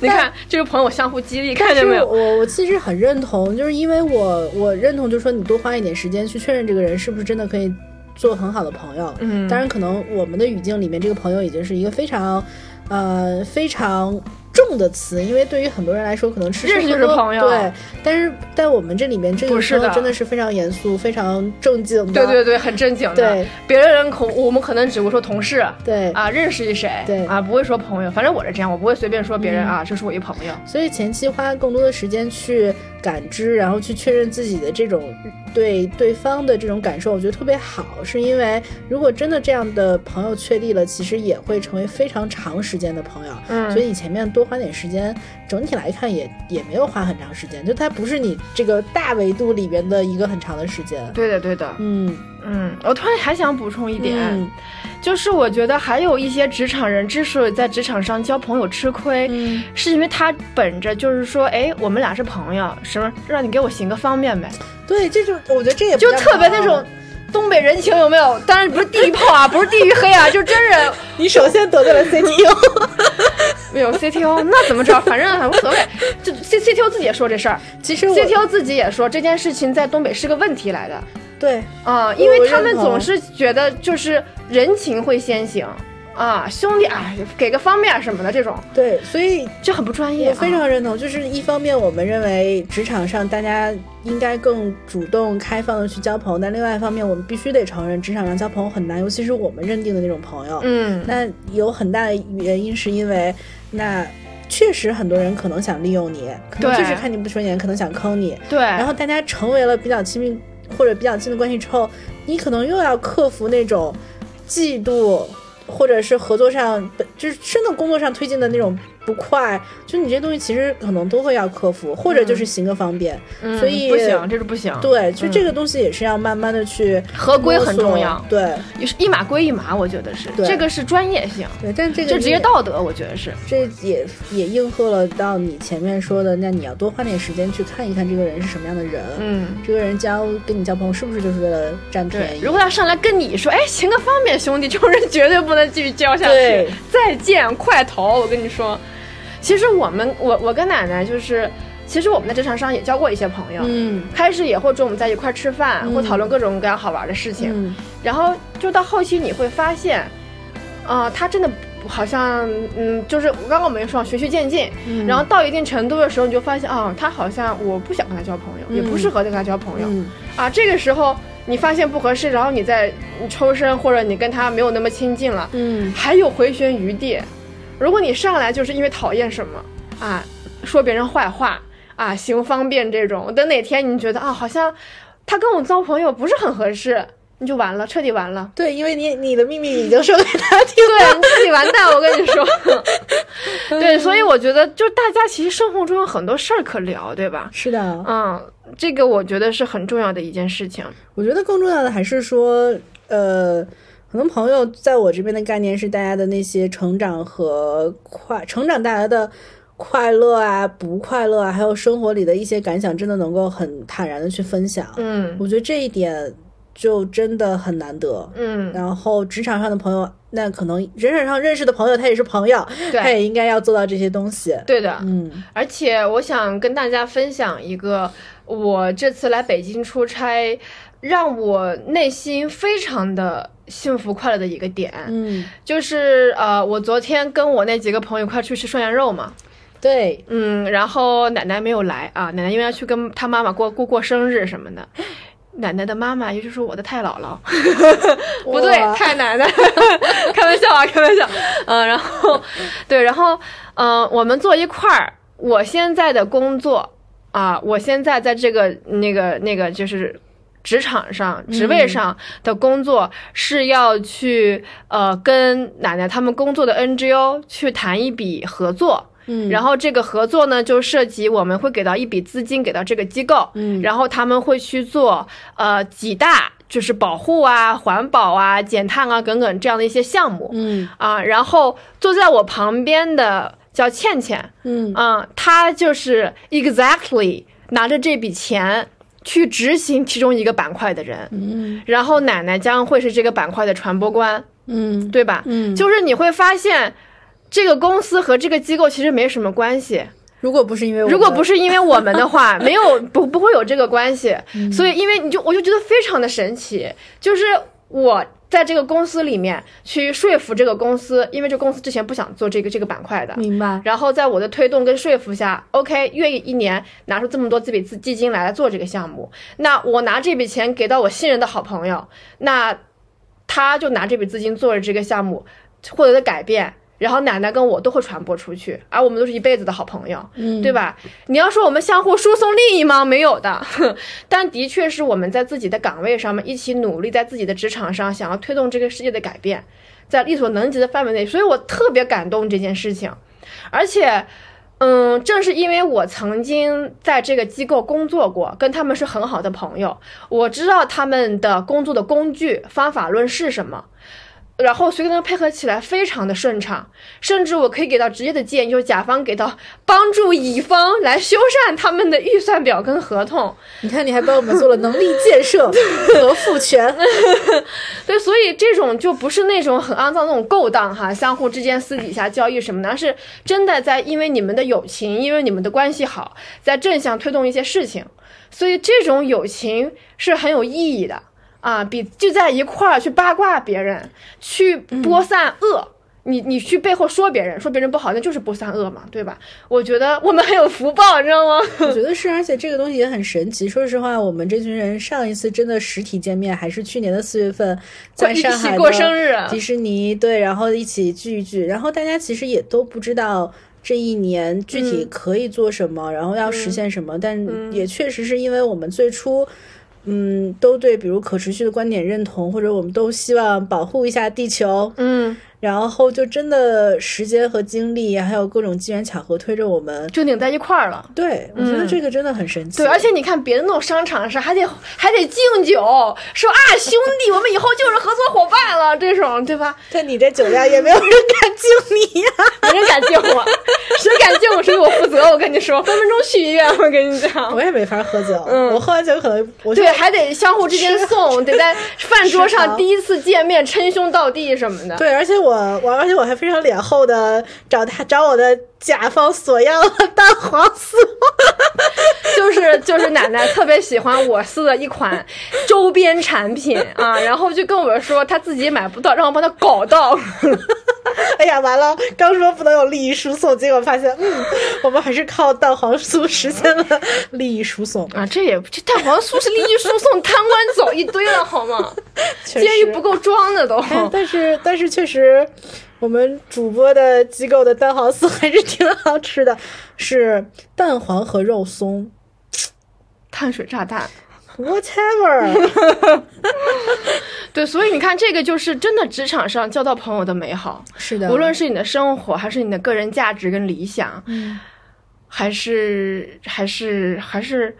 你看这个朋友相互激励，看是见没有？我我其实很认同，就是因为我我认同，就是说你多花一点时间去确认这个人是不是真的可以做很好的朋友。嗯当然可能我们的语境里面，这个朋友已经是一个非常，呃，非常重的词，因为对于很多人来说，可能吃就是朋友对，但是在我们这里面，这个不是的真的是非常严肃、非常正经的。对对对，很正经的。对，别人可我们可能只会说同事对啊，认识一谁，对啊，不会说朋友。反正我是这样，我不会随便说别人啊，这是我一朋友。所以前期花更多的时间去感知，然后去确认自己的这种对对方的这种感受，我觉得特别好。是因为如果真的这样的朋友确立了，其实也会成为非常长时间的朋友。嗯所以你前面多花点时间，整体来看也也没有花很长时间，就它不是你这个大维度里边的一个很长的时间。对的，对的。嗯嗯，我突然还想补充一点，嗯就是我觉得还有一些职场人之所以在职场上交朋友吃亏，嗯，是因为他本着就是说，哎，我们俩是朋友，什么让你给我行个方便呗，对，这就我觉得这也就特别那种。东北人情有没有？当然不是地域炮啊，不是地域黑啊，就真人 你首先得罪了 CTO，没有 CTO，那怎么着？反正无所谓。就 C CTO 自己也说这事儿其实我，CTO 自己也说这件事情在东北是个问题来的对。啊、因为他们总是觉得就是人情会先行啊，兄弟啊，给个方便什么的这种，对，所以这很不专业、我啊。非常认同，就是一方面我们认为职场上大家应该更主动开放的去交朋友，但另外一方面我们必须得承认，职场上交朋友很难，尤其是我们认定的那种朋友。嗯，那有很大的原因是因为，那确实很多人可能想利用你，可能就是看你不顺眼，可能想坑你，对，然后大家成为了比较亲密或者比较近的关系之后，你可能又要克服那种嫉妒，或者是合作上就是真的工作上推进的那种。不快，就你这些东西其实可能都会要克服，或者就是行个方便，所以不行，这是不行。对，就这个东西也是要慢慢的去合规很重要，对，也是一码归一码，我觉得是，这个是专业性，对，但这个就职业道德，我觉得是，这也也应和了到你前面说的，那你要多花点时间去看一看这个人是什么样的人，嗯，这个人交跟你交朋友是不是就是为了占便宜？如果他上来跟你说，哎，行个方便，兄弟，这种人绝对不能继续交下去，再见，快逃，我跟你说。其实我们，我我跟奶奶就是，其实我们在职场上也交过一些朋友，嗯，开始也会中午在一块吃饭，会讨论各种各样好玩的事情，然后就到后期你会发现，啊，他真的好像，嗯，就是刚刚我们说循序渐进，然后到一定程度的时候，你就发现，啊，他好像我不想跟他交朋友，也不适合跟他交朋友，啊，这个时候你发现不合适，然后你再抽身，或者你跟他没有那么亲近了，嗯，还有回旋余地。如果你上来就是因为讨厌什么啊，说别人坏话啊，行方便这种，等哪天你觉得啊，好像他跟我交朋友不是很合适，你就完了，彻底完了。对，因为你你的秘密已经说给他听了，对，彻底完蛋。我跟你说，对，所以我觉得，就大家其实生活中有很多事儿可聊，对吧？是的，嗯，这个我觉得是很重要的一件事情。我觉得更重要的还是说，呃。可能朋友在我这边的概念是大家的那些成长和快成长带来的快乐啊，不快乐啊，还有生活里的一些感想，真的能够很坦然的去分享。嗯，我觉得这一点就真的很难得。嗯，然后职场上的朋友，那可能职场上认识的朋友，他也是朋友，他也应该要做到这些东西。对的，嗯。而且我想跟大家分享一个，我这次来北京出差，让我内心非常的。幸福快乐的一个点，嗯，就是呃，我昨天跟我那几个朋友一块去吃涮羊肉嘛，对，嗯，然后奶奶没有来啊，奶奶因为要去跟她妈妈过过过生日什么的，奶奶的妈妈也就是我的太姥姥，不对，太奶奶，开玩笑啊，开玩笑，嗯，然后对，然后嗯，我们坐一块儿，我现在的工作啊，我现在在这个那个那个就是。职场上职位上的工作是要去呃跟奶奶他们工作的 NGO 去谈一笔合作，嗯，然后这个合作呢就涉及我们会给到一笔资金给到这个机构，嗯，然后他们会去做呃几大就是保护啊、环保啊、减碳啊等等这样的一些项目，嗯。啊，然后坐在我旁边的叫倩倩，嗯。啊，她就是 exactly 拿着这笔钱。去执行其中一个板块的人，嗯，然后奶奶将会是这个板块的传播官，嗯，对吧？嗯，就是你会发现，这个公司和这个机构其实没什么关系。如果不是因为如果不是因为我们的话，没有不不会有这个关系。所以，因为你就我就觉得非常的神奇，就是我。在这个公司里面去说服这个公司，因为这公司之前不想做这个这个板块的，明白。然后在我的推动跟说服下，OK，愿意一年拿出这么多这笔资基金来做这个项目。那我拿这笔钱给到我信任的好朋友，那他就拿这笔资金做了这个项目，获得的改变。然后奶奶跟我都会传播出去，而我们都是一辈子的好朋友，嗯，对吧？你要说我们相互输送利益吗？没有的，但的确是我们在自己的岗位上面一起努力，在自己的职场上想要推动这个世界的改变，在力所能及的范围内，所以我特别感动这件事情。而且，嗯，正是因为我曾经在这个机构工作过，跟他们是很好的朋友，我知道他们的工作的工具方法论是什么。然后随跟他配合起来非常的顺畅，甚至我可以给到直接的建议，就是甲方给到帮助乙方来修缮他们的预算表跟合同。你看，你还帮我们做了能力建设 和赋权。对，所以这种就不是那种很肮脏那种勾当哈，相互之间私底下交易什么的，而是真的在因为你们的友情，因为你们的关系好，在正向推动一些事情，所以这种友情是很有意义的。啊，比就在一块儿去八卦别人，去播散恶。你你去背后说别人，说别人不好，那就是播散恶嘛，对吧？我觉得我们很有福报，你知道吗？我觉得是，而且这个东西也很神奇。说实话，我们这群人上一次真的实体见面还是去年的四月份，在上海过生日，迪士尼对，然后一起聚一聚，然后大家其实也都不知道这一年具体可以做什么，然后要实现什么，但也确实是因为我们最初。嗯，都对比如可持续的观点认同，或者我们都希望保护一下地球，嗯，然后就真的时间和精力，还有各种机缘巧合推着我们。就拧在一块儿了。对，我觉得这个真的很神奇。对，而且你看别的那种商场是还得还得敬酒，说啊兄弟，我们以后就是合作伙伴了，这种对吧？但你这酒量也没有人敢敬你呀、没人敢敬我，谁敢敬我谁给我负责，我跟你说，分分钟去医院，我跟你讲。我也没法喝酒，嗯我喝完酒可能对，还得相互之间送，得在饭桌上第一次见面称兄道弟什么的。对，而且我我而且我还非常脸厚的找他找我的甲方索要了蛋黄酥，就是就是奶奶特别喜欢我司的一款周边产品啊，然后就跟我说她自己买不到，让我帮她搞到。哎呀，完了，刚说不能有利益输送，结果发现，嗯，我们还是靠蛋黄酥实现了利益输送。啊，这也这蛋黄酥是利益输送，贪官走一堆了好吗？确监狱实不够装的都。哎但是但是确实，我们主播的机构的蛋黄酥还是挺好吃的，是蛋黄和肉松碳水炸弹。，whatever。对，所以你看，这个就是真的职场上交到朋友的美好，是的，无论是你的生活，还是你的个人价值跟理想，嗯还是还是还是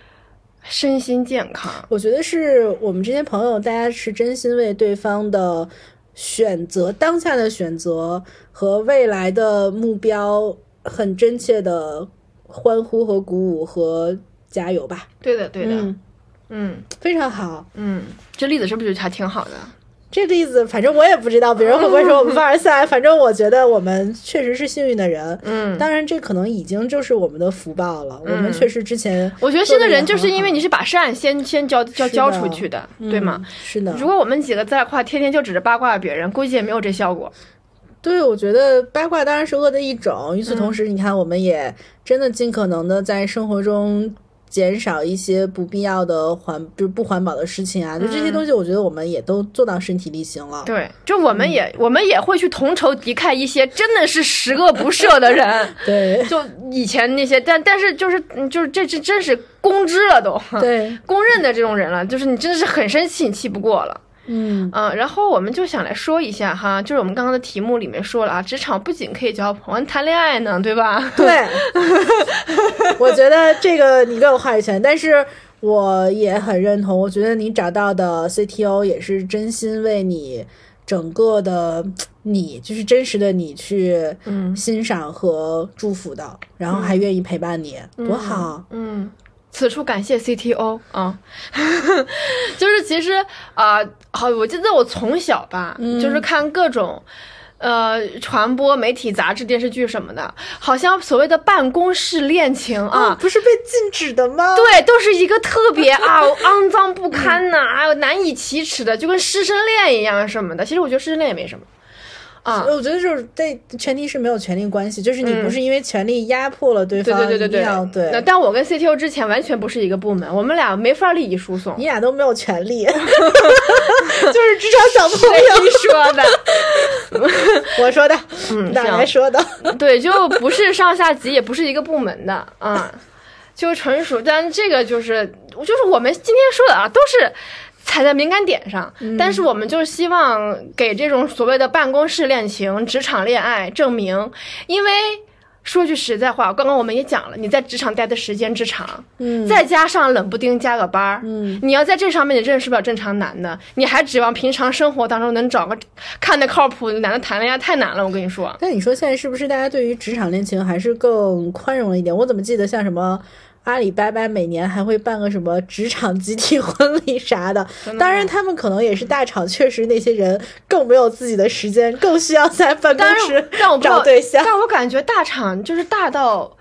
身心健康。我觉得是我们这些朋友，大家是真心为对方的选择、当下的选择和未来的目标，很真切的欢呼和鼓舞和加油吧。对的，对的，嗯，嗯非常好。嗯，这例子是不是还挺好的？这个例子，反正我也不知道别人会不会说我们凡尔赛，反正我觉得我们确实是幸运的人。嗯，当然，这可能已经就是我们的福报了。我们确实之前我觉得现在人就是因为你是把善先先交交交出去的，对吗？嗯是的，如果我们几个在一块天天就指着八卦别人，估计也没有这效果。对，我觉得八卦当然是恶的一种。与此同时，你看，我们也真的尽可能的在生活中减少一些不必要的环，就是不环保的事情啊。就这些东西，我觉得我们也都做到身体力行了。对，就我们也、我们也会去同仇敌忾一些真的是十恶不赦的人。对就以前那些，但但是就是嗯就是这这真是公知了都，对，公认的这种人了，就是你真的是很生气，你气不过了。嗯，嗯，然后我们就想来说一下哈，就是我们刚刚的题目里面说了啊，职场不仅可以交朋友，谈恋爱呢，对吧？对，我觉得这个你更有话语权，但是我也很认同。我觉得你找到的 CTO 也是真心为你整个的你，就是真实的你去嗯欣赏和祝福的，然后还愿意陪伴你，多好。嗯，此处感谢 CTO 啊，就是其实啊、好，我记得我从小吧，就是看各种。呃，传播、媒体、杂志、电视剧什么的，好像所谓的办公室恋情啊，不是被禁止的吗？对，都是一个特别啊 肮脏不堪呐、还有难以启齿的，就跟师生恋一样什么的。其实我觉得师生恋也没什么啊。我觉得就是对，前提是没有权利关系，就是你嗯不是因为权力压迫了对对方，对对对一定要对。那对，但我跟 CTO 之前完全不是一个部门，我们俩没法利益输送。你俩都没有权利，就是职场小朋友。谁说的？我说的，嗯，奶奶行说的，对，就不是上下级，也不是一个部门的啊，就纯属。但这个就是，就是我们今天说的啊，都是踩在敏感点上。但是我们就是希望给这种所谓的办公室恋情、职场恋爱证明，因为。说句实在话，刚刚我们也讲了，你在职场待的时间之长，嗯再加上冷不丁加个班儿，嗯，你要在这上面你认识不了正常男的，你还指望平常生活当中能找个看得靠谱的男的谈恋爱，太难了。我跟你说，那你说现在是不是大家对于职场恋情还是更宽容了一点？我怎么记得像什么阿里巴巴每年还会办个什么职场集体婚礼啥的？当然，他们可能也是大厂，确实那些人更没有自己的时间，更需要在办公室但我不知道找对象。但我感觉大厂就是大到，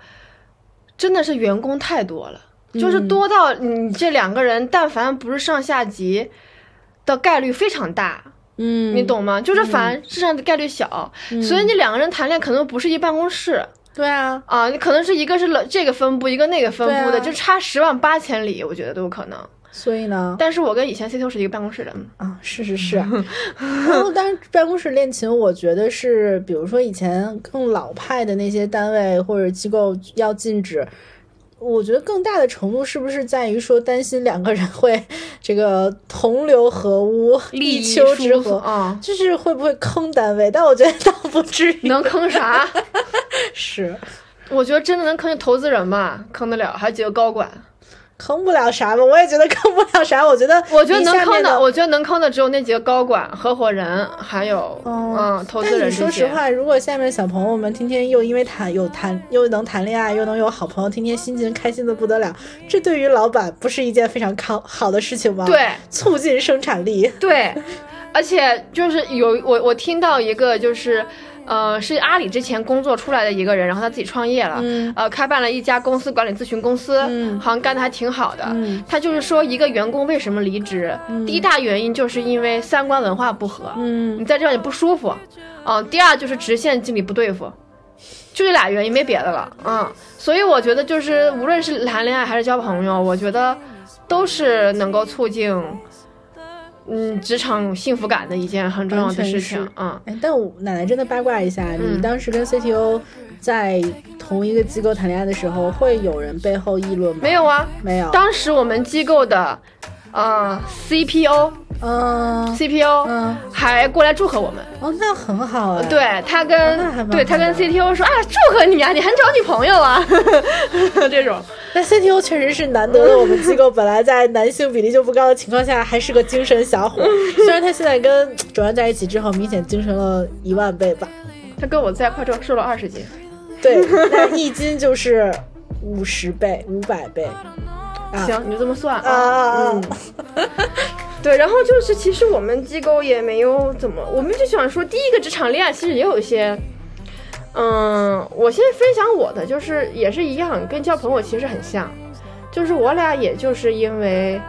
真的是员工太多了，就是嗯多到你这两个人，但凡不是上下级的概率非常大，嗯你？懂吗？就是反正上的概率小，所以你两个人谈恋爱可能不是一办公室对啊，啊，你可能是一个是了这个分布，一个那个分布的，啊就差十万八千里，我觉得都有可能。所以呢，但是我跟以前 CTO 是一个办公室的，嗯啊，是是是。然后，但是办公室恋情，我觉得是，比如说以前更老派的那些单位或者机构要禁止。我觉得更大的程度是不是在于说担心两个人会这个同流合污、利益秋之输合，啊，就是会不会坑单位？但我觉得倒不至于。能坑啥？是我觉得真的能坑就投资人吧，坑得了，还有几个高管。坑不了啥吧？我也觉得坑不了啥。我觉得我觉得能坑的，我觉得能坑的只有那几个高管、合伙人，还有哦嗯投资但你人。说实话，如果下面小朋友们天天又因为谈有谈又能谈恋爱，又能有好朋友，天天心情开心的不得了，这对于老板不是一件非常康好的事情吗？，对促进生产力。对，而且就是有我我听到一个就是。呃，是阿里之前工作出来的一个人，然后他自己创业了，嗯呃，开办了一家公司管理咨询公司，嗯好像干的还挺好的。嗯他就是说，一个员工为什么离职，第一大原因就是因为三观文化不合，嗯你在这儿你不舒服，嗯，第二就是直线经理不对付，就这俩原因，没别的了，嗯，所以我觉得就是无论是谈恋爱还是交朋友，我觉得都是能够促进，嗯，职场幸福感的一件很重要的事情，嗯。哎，但我奶奶真的八卦一下，嗯你当时跟 CTO 在同一个机构谈恋爱的时候，会有人背后议论吗？没有啊，没有。当时我们机构的，呃，CPO 嗯 CPO 嗯，还过来祝贺我们。哦，那很好哎。，对他跟、对他跟 CTO 说啊，祝贺你啊，你还找女朋友啊，这种。那 CTO 确实是难得的，我们机构本来在男性比例就不高的情况下，还是个精神小伙。虽然他现在跟卓安在一起之后，明显精神了一万倍吧。他跟我在一块之后瘦了二十斤，对，那一斤就是五十倍、五百倍。啊行，你就这么算啊。啊啊！对，然后就是其实我们机构也没有怎么，我们就想说，第一个职场恋爱其实也有一些，嗯，我先分享我的，就是也是一样，跟交朋友其实很像，就是我俩也就是因为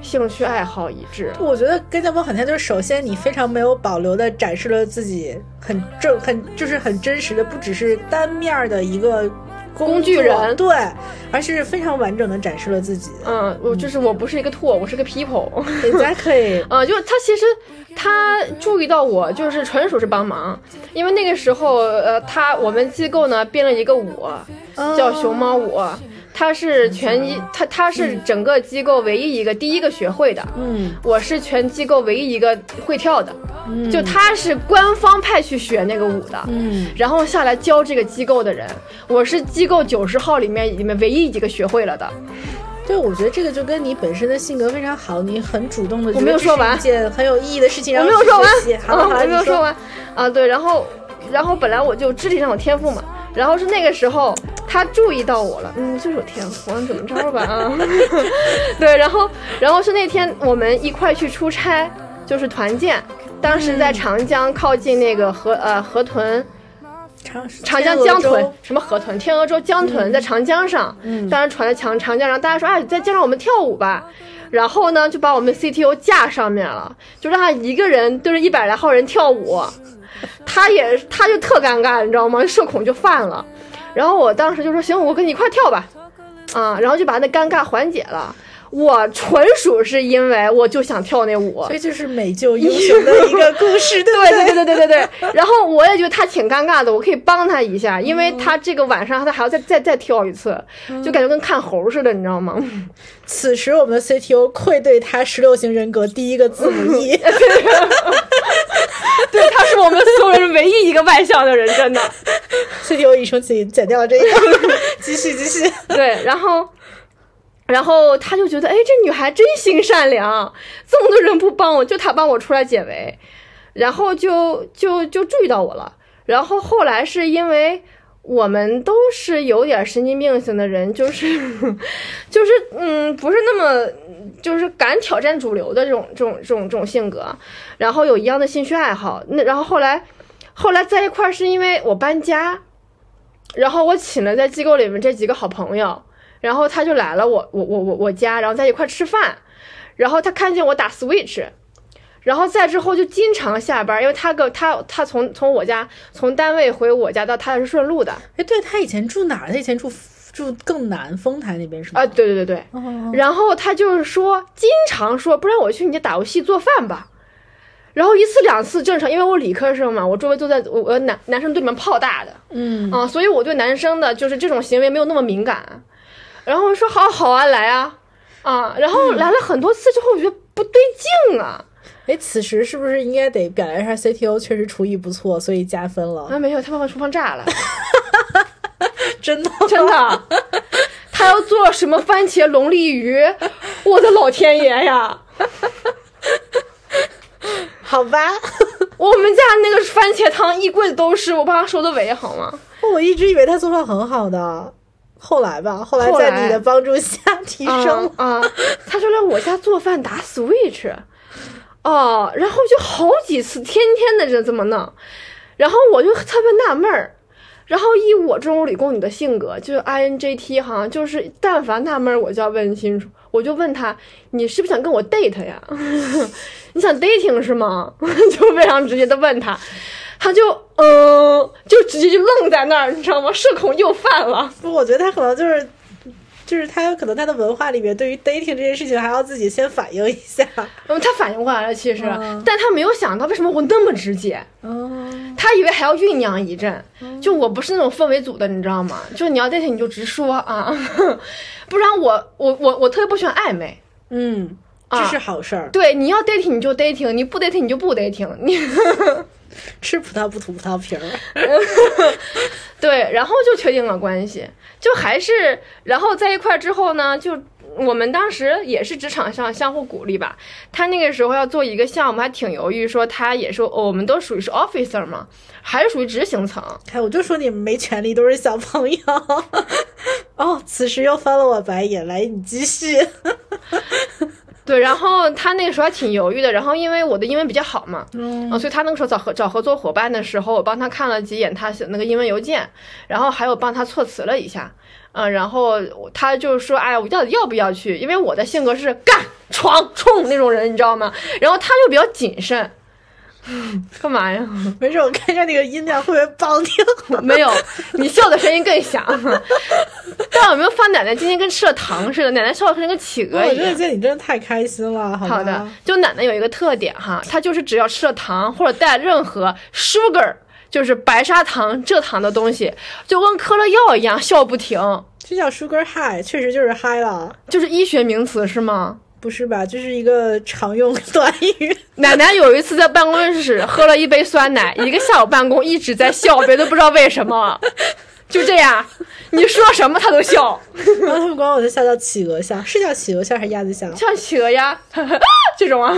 兴趣爱好一致，我觉得跟交朋友很像，就是首先你非常没有保留的展示了自己很正、很就是很真实的，不只是单面的一个工工具人。对，而是非常完整的展示了自己。嗯，我就是我不是一个兔，我是个 people。Exactly，嗯，就是他其实他注意到我，就是纯属是帮忙，因为那个时候，呃，他我们机构呢编了一个舞，叫熊猫舞，他是全一，他他是整个机构唯一一个第一个学会的，嗯，我是全机构唯一一个会跳的，嗯。就他是官方派去学那个舞的，嗯。然后下来教这个机构的人，我是机构九十号里面里面唯一一个学会了的，对，我觉得这个就跟你本身的性格非常好，你很主动的，我没有说完。一件很有意义的事情，然后我没有说完。好了嗯好没有说完。啊，对，然后然后本来我就肢体上有天赋嘛，然后是那个时候他注意到我了，嗯，就是有天赋，怎么着吧啊，对，然后然后是那天我们一块去出差，就是团建，当时嗯在长江靠近那个河呃河豚。长长江江豚什么河豚，天鹅洲江豚在长江上，嗯。当时船在长长江上，大家说啊，在江上我们跳舞吧，然后呢就把我们 CTO 架上面了，就让他一个人对着一百来号人跳舞，他也他就特尴尬，你知道吗？社恐就犯了，然后我当时就说行，我跟你一块跳吧，啊，然后就把那尴尬缓解了。我纯属是因为我就想跳那舞，所以就是美救英雄的一个故事，对对对对对对对对。然后我也觉得他挺尴尬的，我可以帮他一下，因为他这个晚上他还要再再再跳一次，就感觉跟看猴似的，你知道吗？此时我们的 CTO 愧对他十六型人格第一个字母 E，对，他是我们所有人唯一一个外向的人，真的。CTO 一生气剪掉了这一段，继续继续。对，然后。然后他就觉得，哎，这女孩真心善良，这么多人不帮我，就她帮我出来解围，然后就就就注意到我了。然后后来是因为我们都是有点神经病型的人，就是 就是嗯，不是那么就是敢挑战主流的这种这种这种这种性格，然后有一样的兴趣爱好。那然后后来后来在一块儿是因为我搬家，然后我请了在机构里面这几个好朋友。然后他就来了我我我我我家，然后在一块吃饭，然后他看见我打 Switch，然后再之后就经常下班，因为他个他他从从我家从单位回我家到他是顺路的哎，对他以前住哪儿？他以前住住更南丰台那边是吗？啊，对对对对，哦然后他就是说经常说，不然我去你家打游戏做饭吧。然后一次两次正常，因为我理科生嘛，我周围都在我我男男生队里面泡大的，嗯啊，所以我对男生的就是这种行为没有那么敏感。然后我说好好啊，来啊，啊，然后来了很多次之后，我觉得不对劲啊，哎，此时是不是应该得表扬一下 CTO，确实厨艺不错，所以加分了？啊没有，他把我厨房炸了，真的，真的，他要做什么番茄龙利鱼，我的老天爷呀！好吧。我们家那个番茄汤一柜子都是，我帮他收的尾，好吗？我一直以为他做饭很好的，后来吧，后来在你的帮助下提升了。啊、啊他说来我家做饭打 Switch，哦，然后就好几次，天天的这这么弄，然后我就特别纳闷儿。然后以我这种理工女的性格，就是 INJT 哈，就是但凡纳闷儿我就要问清楚，我就问他，你是不是想跟我 date 呀？你想 dating 是吗？就非常直接的问他，他就嗯，就直接就愣在那儿，你知道吗？社恐又犯了。不，我觉得他可能就是，就是他可能他的文化里面对于 dating 这件事情还要自己先反应一下。嗯，他反应过来了，其实，嗯但他没有想到为什么我那么直接，哦，他以为还要酝酿一阵。就我不是那种氛围组的，你知道吗？就你要 dating 你就直说啊，不然我我我我特别不喜欢暧昧。嗯，这是好事儿。对，你要 dating 你就 dating，你不 dating 你就不 dating。你吃葡萄不吐葡萄皮儿。对，然后就确定了关系，就还是，然后在一块儿之后呢，就我们当时也是职场上相互鼓励吧。他那个时候要做一个项目，还挺犹豫，说他也说、哦我们都属于是 officer 嘛，还是属于执行层。哎，我就说你们没权利，都是小朋友。哦，此时又翻了我白眼，来，你继续。对，然后他那个时候还挺犹豫的，然后因为我的英文比较好嘛，嗯啊，所以他那个时候找合找合作伙伴的时候，我帮他看了几眼他写那个英文邮件，然后还有帮他措辞了一下，嗯、然后他就说，哎，我到底要不要去？因为我的性格是干闯冲那种人，你知道吗？然后他就比较谨慎，干嘛呀？没事，我看一下那个音量会不会爆掉。没有，你笑的声音更响。但有没有发奶奶今天跟吃了糖似的？奶奶笑的跟企鹅一样我真的。觉得你真的太开心了，好好的，就奶奶有一个特点哈，她就是只要吃了糖或者带任何 sugar，就是白砂糖、蔗糖的东西，就跟嗑了药一样笑不停，这叫 sugar high，确实就是嗨了，就是医学名词是吗？不是吧？这是一个常用短语。奶奶有一次在办公室喝了一杯酸奶，一个下午办公一直在笑，别的不知道为什么，就这样，你说什么她都笑，然后他们管我的笑叫企鹅笑，是叫企鹅笑还是鸭子笑？像企鹅呀 这种啊。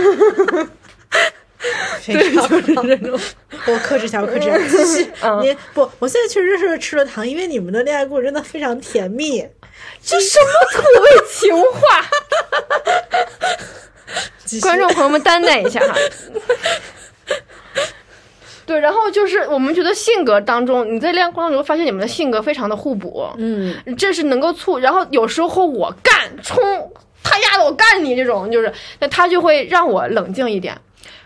非常就是这种。我克制一下，我克制一下。继续，嗯你不，我现在确实是吃了糖，因为你们的恋爱故事真的非常甜蜜。这什么土味情话？观众朋友们担待一下哈。对，然后就是我们觉得性格当中，你在恋爱过程中发现你们的性格非常的互补，嗯，这是能够促。然后有时候我干冲他丫的我干你这种，就是那他就会让我冷静一点。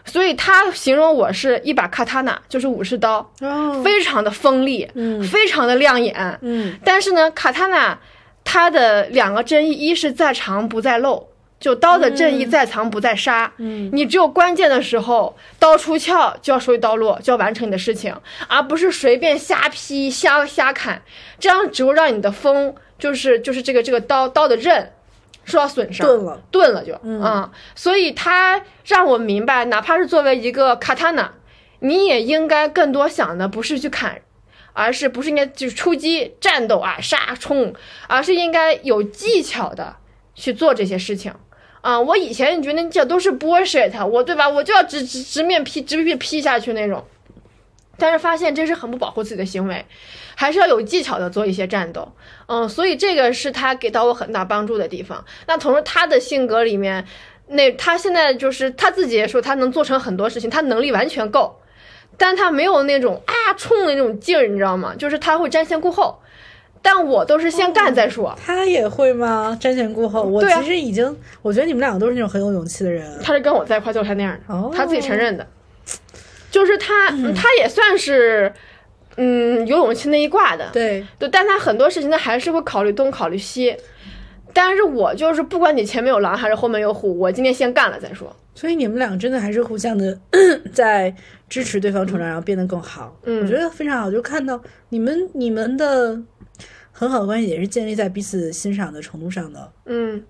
所以他形容我是一把卡塔纳，就是武士刀，哦，非常的锋利，嗯非常的亮眼。嗯但是呢，卡塔纳它的两个真意，一是在藏不在漏，就刀的正义在藏不在杀。嗯，你只有关键的时候，刀出鞘就要收起刀落，就要完成你的事情，而不是随便瞎劈、瞎瞎砍，这样只会让你的锋，就是就是这个这个刀刀的刃受到损伤。钝了。钝了就，嗯啊，所以他让我明白，哪怕是作为一个 katana，，你也应该更多想的不是去砍，而是不是应该就是出击、战斗啊、杀冲，而是应该有技巧的去做这些事情。啊，我以前觉得这都是 bullshit，我对吧？我就要直直直面劈，直面劈下去那种。但是发现这是很不保护自己的行为，还是要有技巧的做一些战斗。嗯，所以这个是他给到我很大帮助的地方。那同时他的性格里面，那他现在就是他自己也说他能做成很多事情，他能力完全够，但他没有那种啊冲的那种劲儿，你知道吗？就是他会瞻前顾后，但我都是先干再说。他也会吗？瞻前顾后。我其实已经，我觉得你们两个都是那种很有勇气的人。他是跟我在一块就是他那样的，哦他自己承认的，就是他，他也算是，嗯，有勇气那一挂的，对，对，但他很多事情他还是会考虑东考虑西，但是我就是不管你前面有狼还是后面有虎，我今天先干了再说，所以你们俩真的还是互相的 在支持对方成长，然后变得更好。嗯我觉得非常好，就看到你们你们的很好的关系也是建立在彼此欣赏的程度上的。嗯，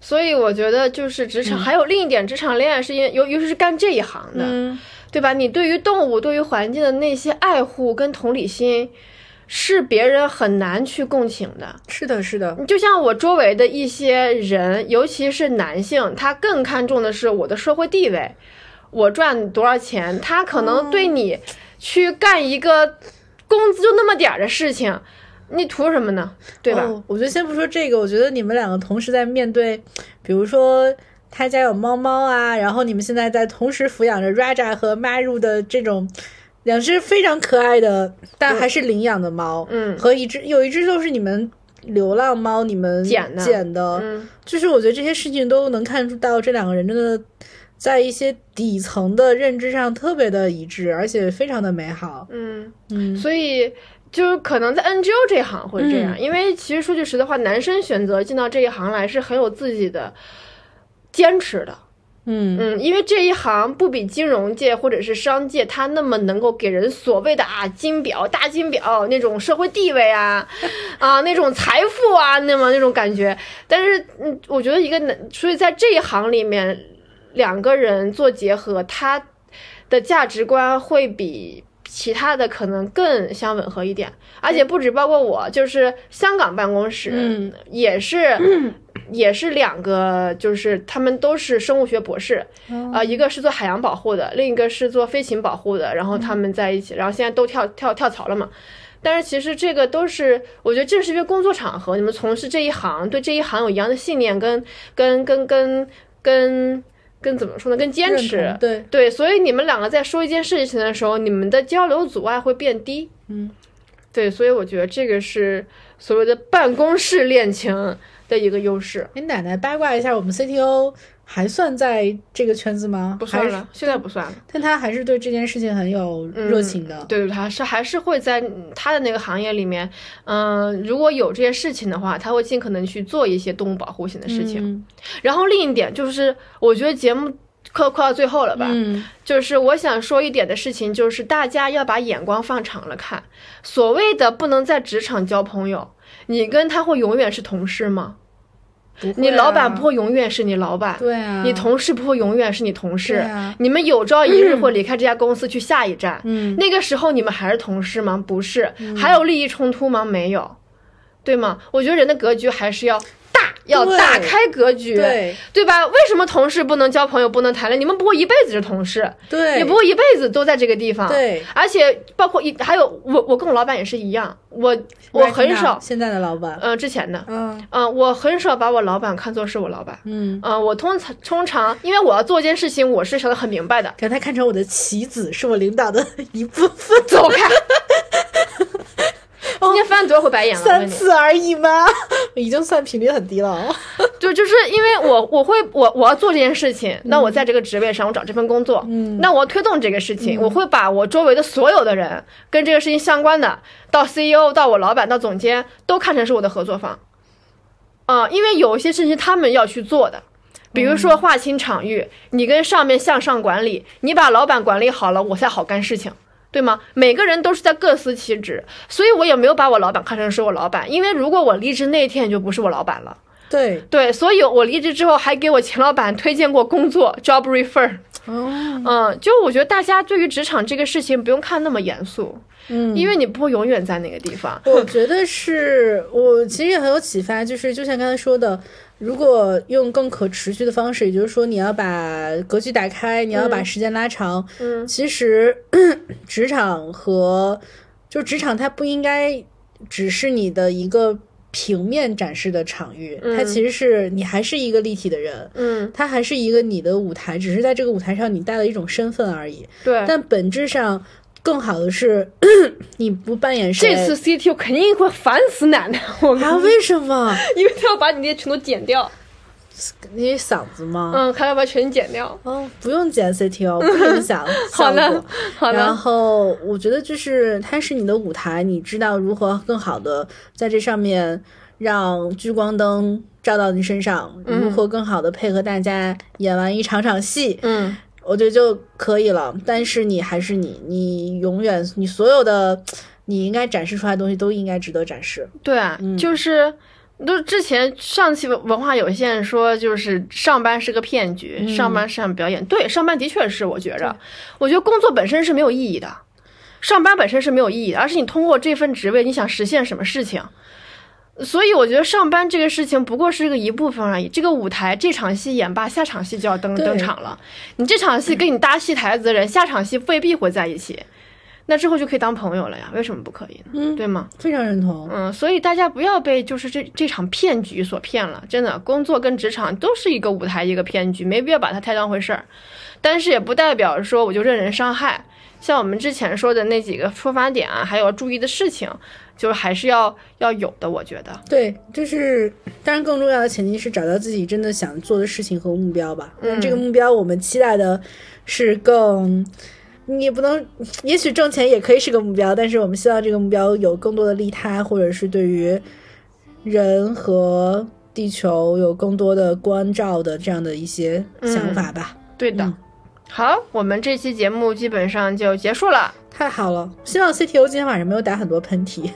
所以我觉得就是职场、还有另一点，职场恋爱是因为尤尤其是干这一行的，嗯，对吧？你对于动物、对于环境的那些爱护跟同理心，是别人很难去共情的。是的，是的，就像我周围的一些人，尤其是男性，他更看重的是我的社会地位，我赚多少钱。他可能对你去干一个工资就那么点儿的事情，你图什么呢？对吧？哦我觉得先不说这个，我觉得你们两个同时在面对，比如说他家有猫猫啊，然后你们现在在同时抚养着 Raja 和 Maru 的这种两只非常可爱的，但还是领养的猫，嗯。和一只有一只就是你们流浪猫，你们捡的。捡的，嗯。就是我觉得这些事情都能看出到这两个人真的在一些底层的认知上特别的一致，而且非常的美好。嗯，嗯。所以。就是可能在 NGO 这一行会这样，嗯。因为其实说句实在话，男生选择进到这一行来是很有自己的坚持的。嗯嗯，因为这一行不比金融界或者是商界，它那么能够给人所谓的啊金表、大金表那种社会地位啊，啊那种财富啊，那么那种感觉。但是，嗯，我觉得一个男，所以在这一行里面，两个人做结合，他的价值观会比。其他的可能更相吻合一点，而且不止包括我，就是香港办公室，嗯也是，也是两个，就是他们都是生物学博士，啊、一个是做海洋保护的，另一个是做飞禽保护的，然后他们在一起，然后现在都跳跳跳槽了嘛。但是其实这个都是，我觉得正是因为工作场合，你们从事这一行，对这一行有一样的信念跟跟跟跟跟跟怎么说呢，跟坚持，对，对，所以你们两个在说一件事情的时候，你们的交流阻碍会变低。嗯，对，所以我觉得这个是所谓的办公室恋情的一个优势。你，奶奶八卦一下，我们 CTO 还算在这个圈子吗？不算了，现在不算了。但他还是对这件事情很有热情的。对对，他是还是会在嗯他的那个行业里面，嗯、如果有这些事情的话，他会尽可能去做一些动物保护型的事情。嗯然后另一点就是，我觉得节目快快到最后了吧，嗯就是我想说一点的事情，就是大家要把眼光放长了看。所谓的不能在职场交朋友，你跟他会永远是同事吗？你老板啊不会永远是你老板，对啊，你同事不会永远是你同事，啊你们有朝一日会离开这家公司去下一站，嗯那个时候你们还是同事吗？不是，还有利益冲突吗？没有，对吗？我觉得人的格局还是要大，要对大开格局，对对吧？为什么同事不能交朋友，不能谈恋爱？你们不过一辈子是同事，对，也不过一辈子都在这个地方，对。而且包括一还有我，我跟我老板也是一样，我我很少，现在的老板，呃，之前的，嗯嗯、我很少把我老板看作是我老板。嗯，嗯、我通常通常，因为我要做一件事情，我是想的很明白的。把他看成我的棋子，是我领导的一部分，走开！今天翻了多少回白眼了？三次而已吗？已经算频率很低了。对就是因为我我会我我要做这件事情，那我在这个职位上，我找这份工作，嗯那我要推动这个事情，我会把我周围的所有的人跟这个事情相关的，到 CEO 到我老板到总监，都看成是我的合作方。啊、因为有一些事情他们要去做的，比如说划清场域，你跟上面向上管理，你把老板管理好了，我才好干事情。对吗？每个人都是在各司其职，所以我也没有把我老板看成是我老板，因为如果我离职那一天就不是我老板了。对，对，所以我离职之后还给我前老板推荐过工作 job refer。哦，嗯，就我觉得大家对于职场这个事情不用看那么严肃，嗯，因为你不会永远在那个地方。我觉得是我其实也很有启发，就是就像刚才说的，如果用更可持续的方式，也就是说你要把格局打开，你要把时间拉长，嗯其实职场和就职场它不应该只是你的一个平面展示的场域，它其实是你还是一个立体的人。嗯，它还是一个你的舞台，只是在这个舞台上你带了一种身份而已。对。但本质上，更好的是 你不扮演谁。这次 CTO 肯定会烦死奶奶，我跟啊？为什么？因为他要把你那些全都剪掉，你嗓子吗？嗯，他要把全剪掉。哦，不用剪 CTO，不影响效好的好的然，后我觉得就是它是你的舞台，你知道如何更好的在这上面让聚光灯照到你身上，如何更好的配合大家演完一场场戏，嗯我觉得就可以了。但是你还是你，你永远你所有的你应该展示出来的东西都应该值得展示。对啊，嗯就是都之前上期文文化有限说，就是上班是个骗局，嗯上班是场表演。对，上班的确是，我觉着，我觉得工作本身是没有意义的，上班本身是没有意义的，而是你通过这份职位，你想实现什么事情。所以我觉得上班这个事情不过是个一部分而已。这个舞台这场戏演罢，下场戏就要登登场了。你这场戏跟你搭戏台子的人，下场戏未必会在一起，那之后就可以当朋友了呀？为什么不可以呢？嗯对吗？非常认同。嗯，所以大家不要被就是这这场骗局所骗了，真的，工作跟职场都是一个舞台，一个骗局，没必要把它太当回事儿。但是也不代表说我就任人伤害，像我们之前说的那几个出发点啊，还有注意的事情，就是还是要要有的，我觉得。对，就是当然更重要的前提是找到自己真的想做的事情和目标吧。嗯，这个目标我们期待的是更，你也不能，也许挣钱也可以是个目标，但是我们希望这个目标有更多的利他，或者是对于人和地球有更多的关照的这样的一些想法吧。对的。嗯好，我们这期节目基本上就结束了。太好了，希望 CTO 今天晚上没有打很多喷嚏。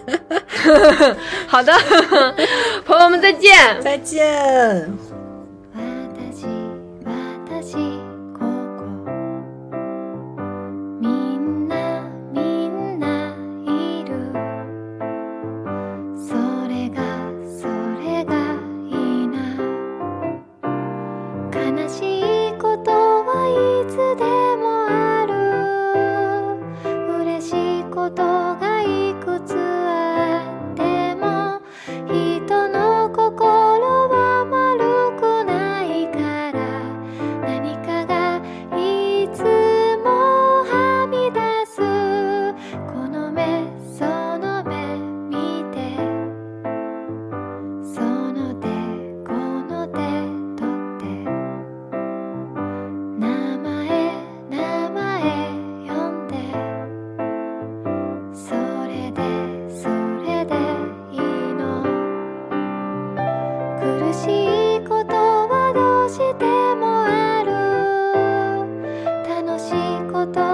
好的，朋友们再见。再见。こと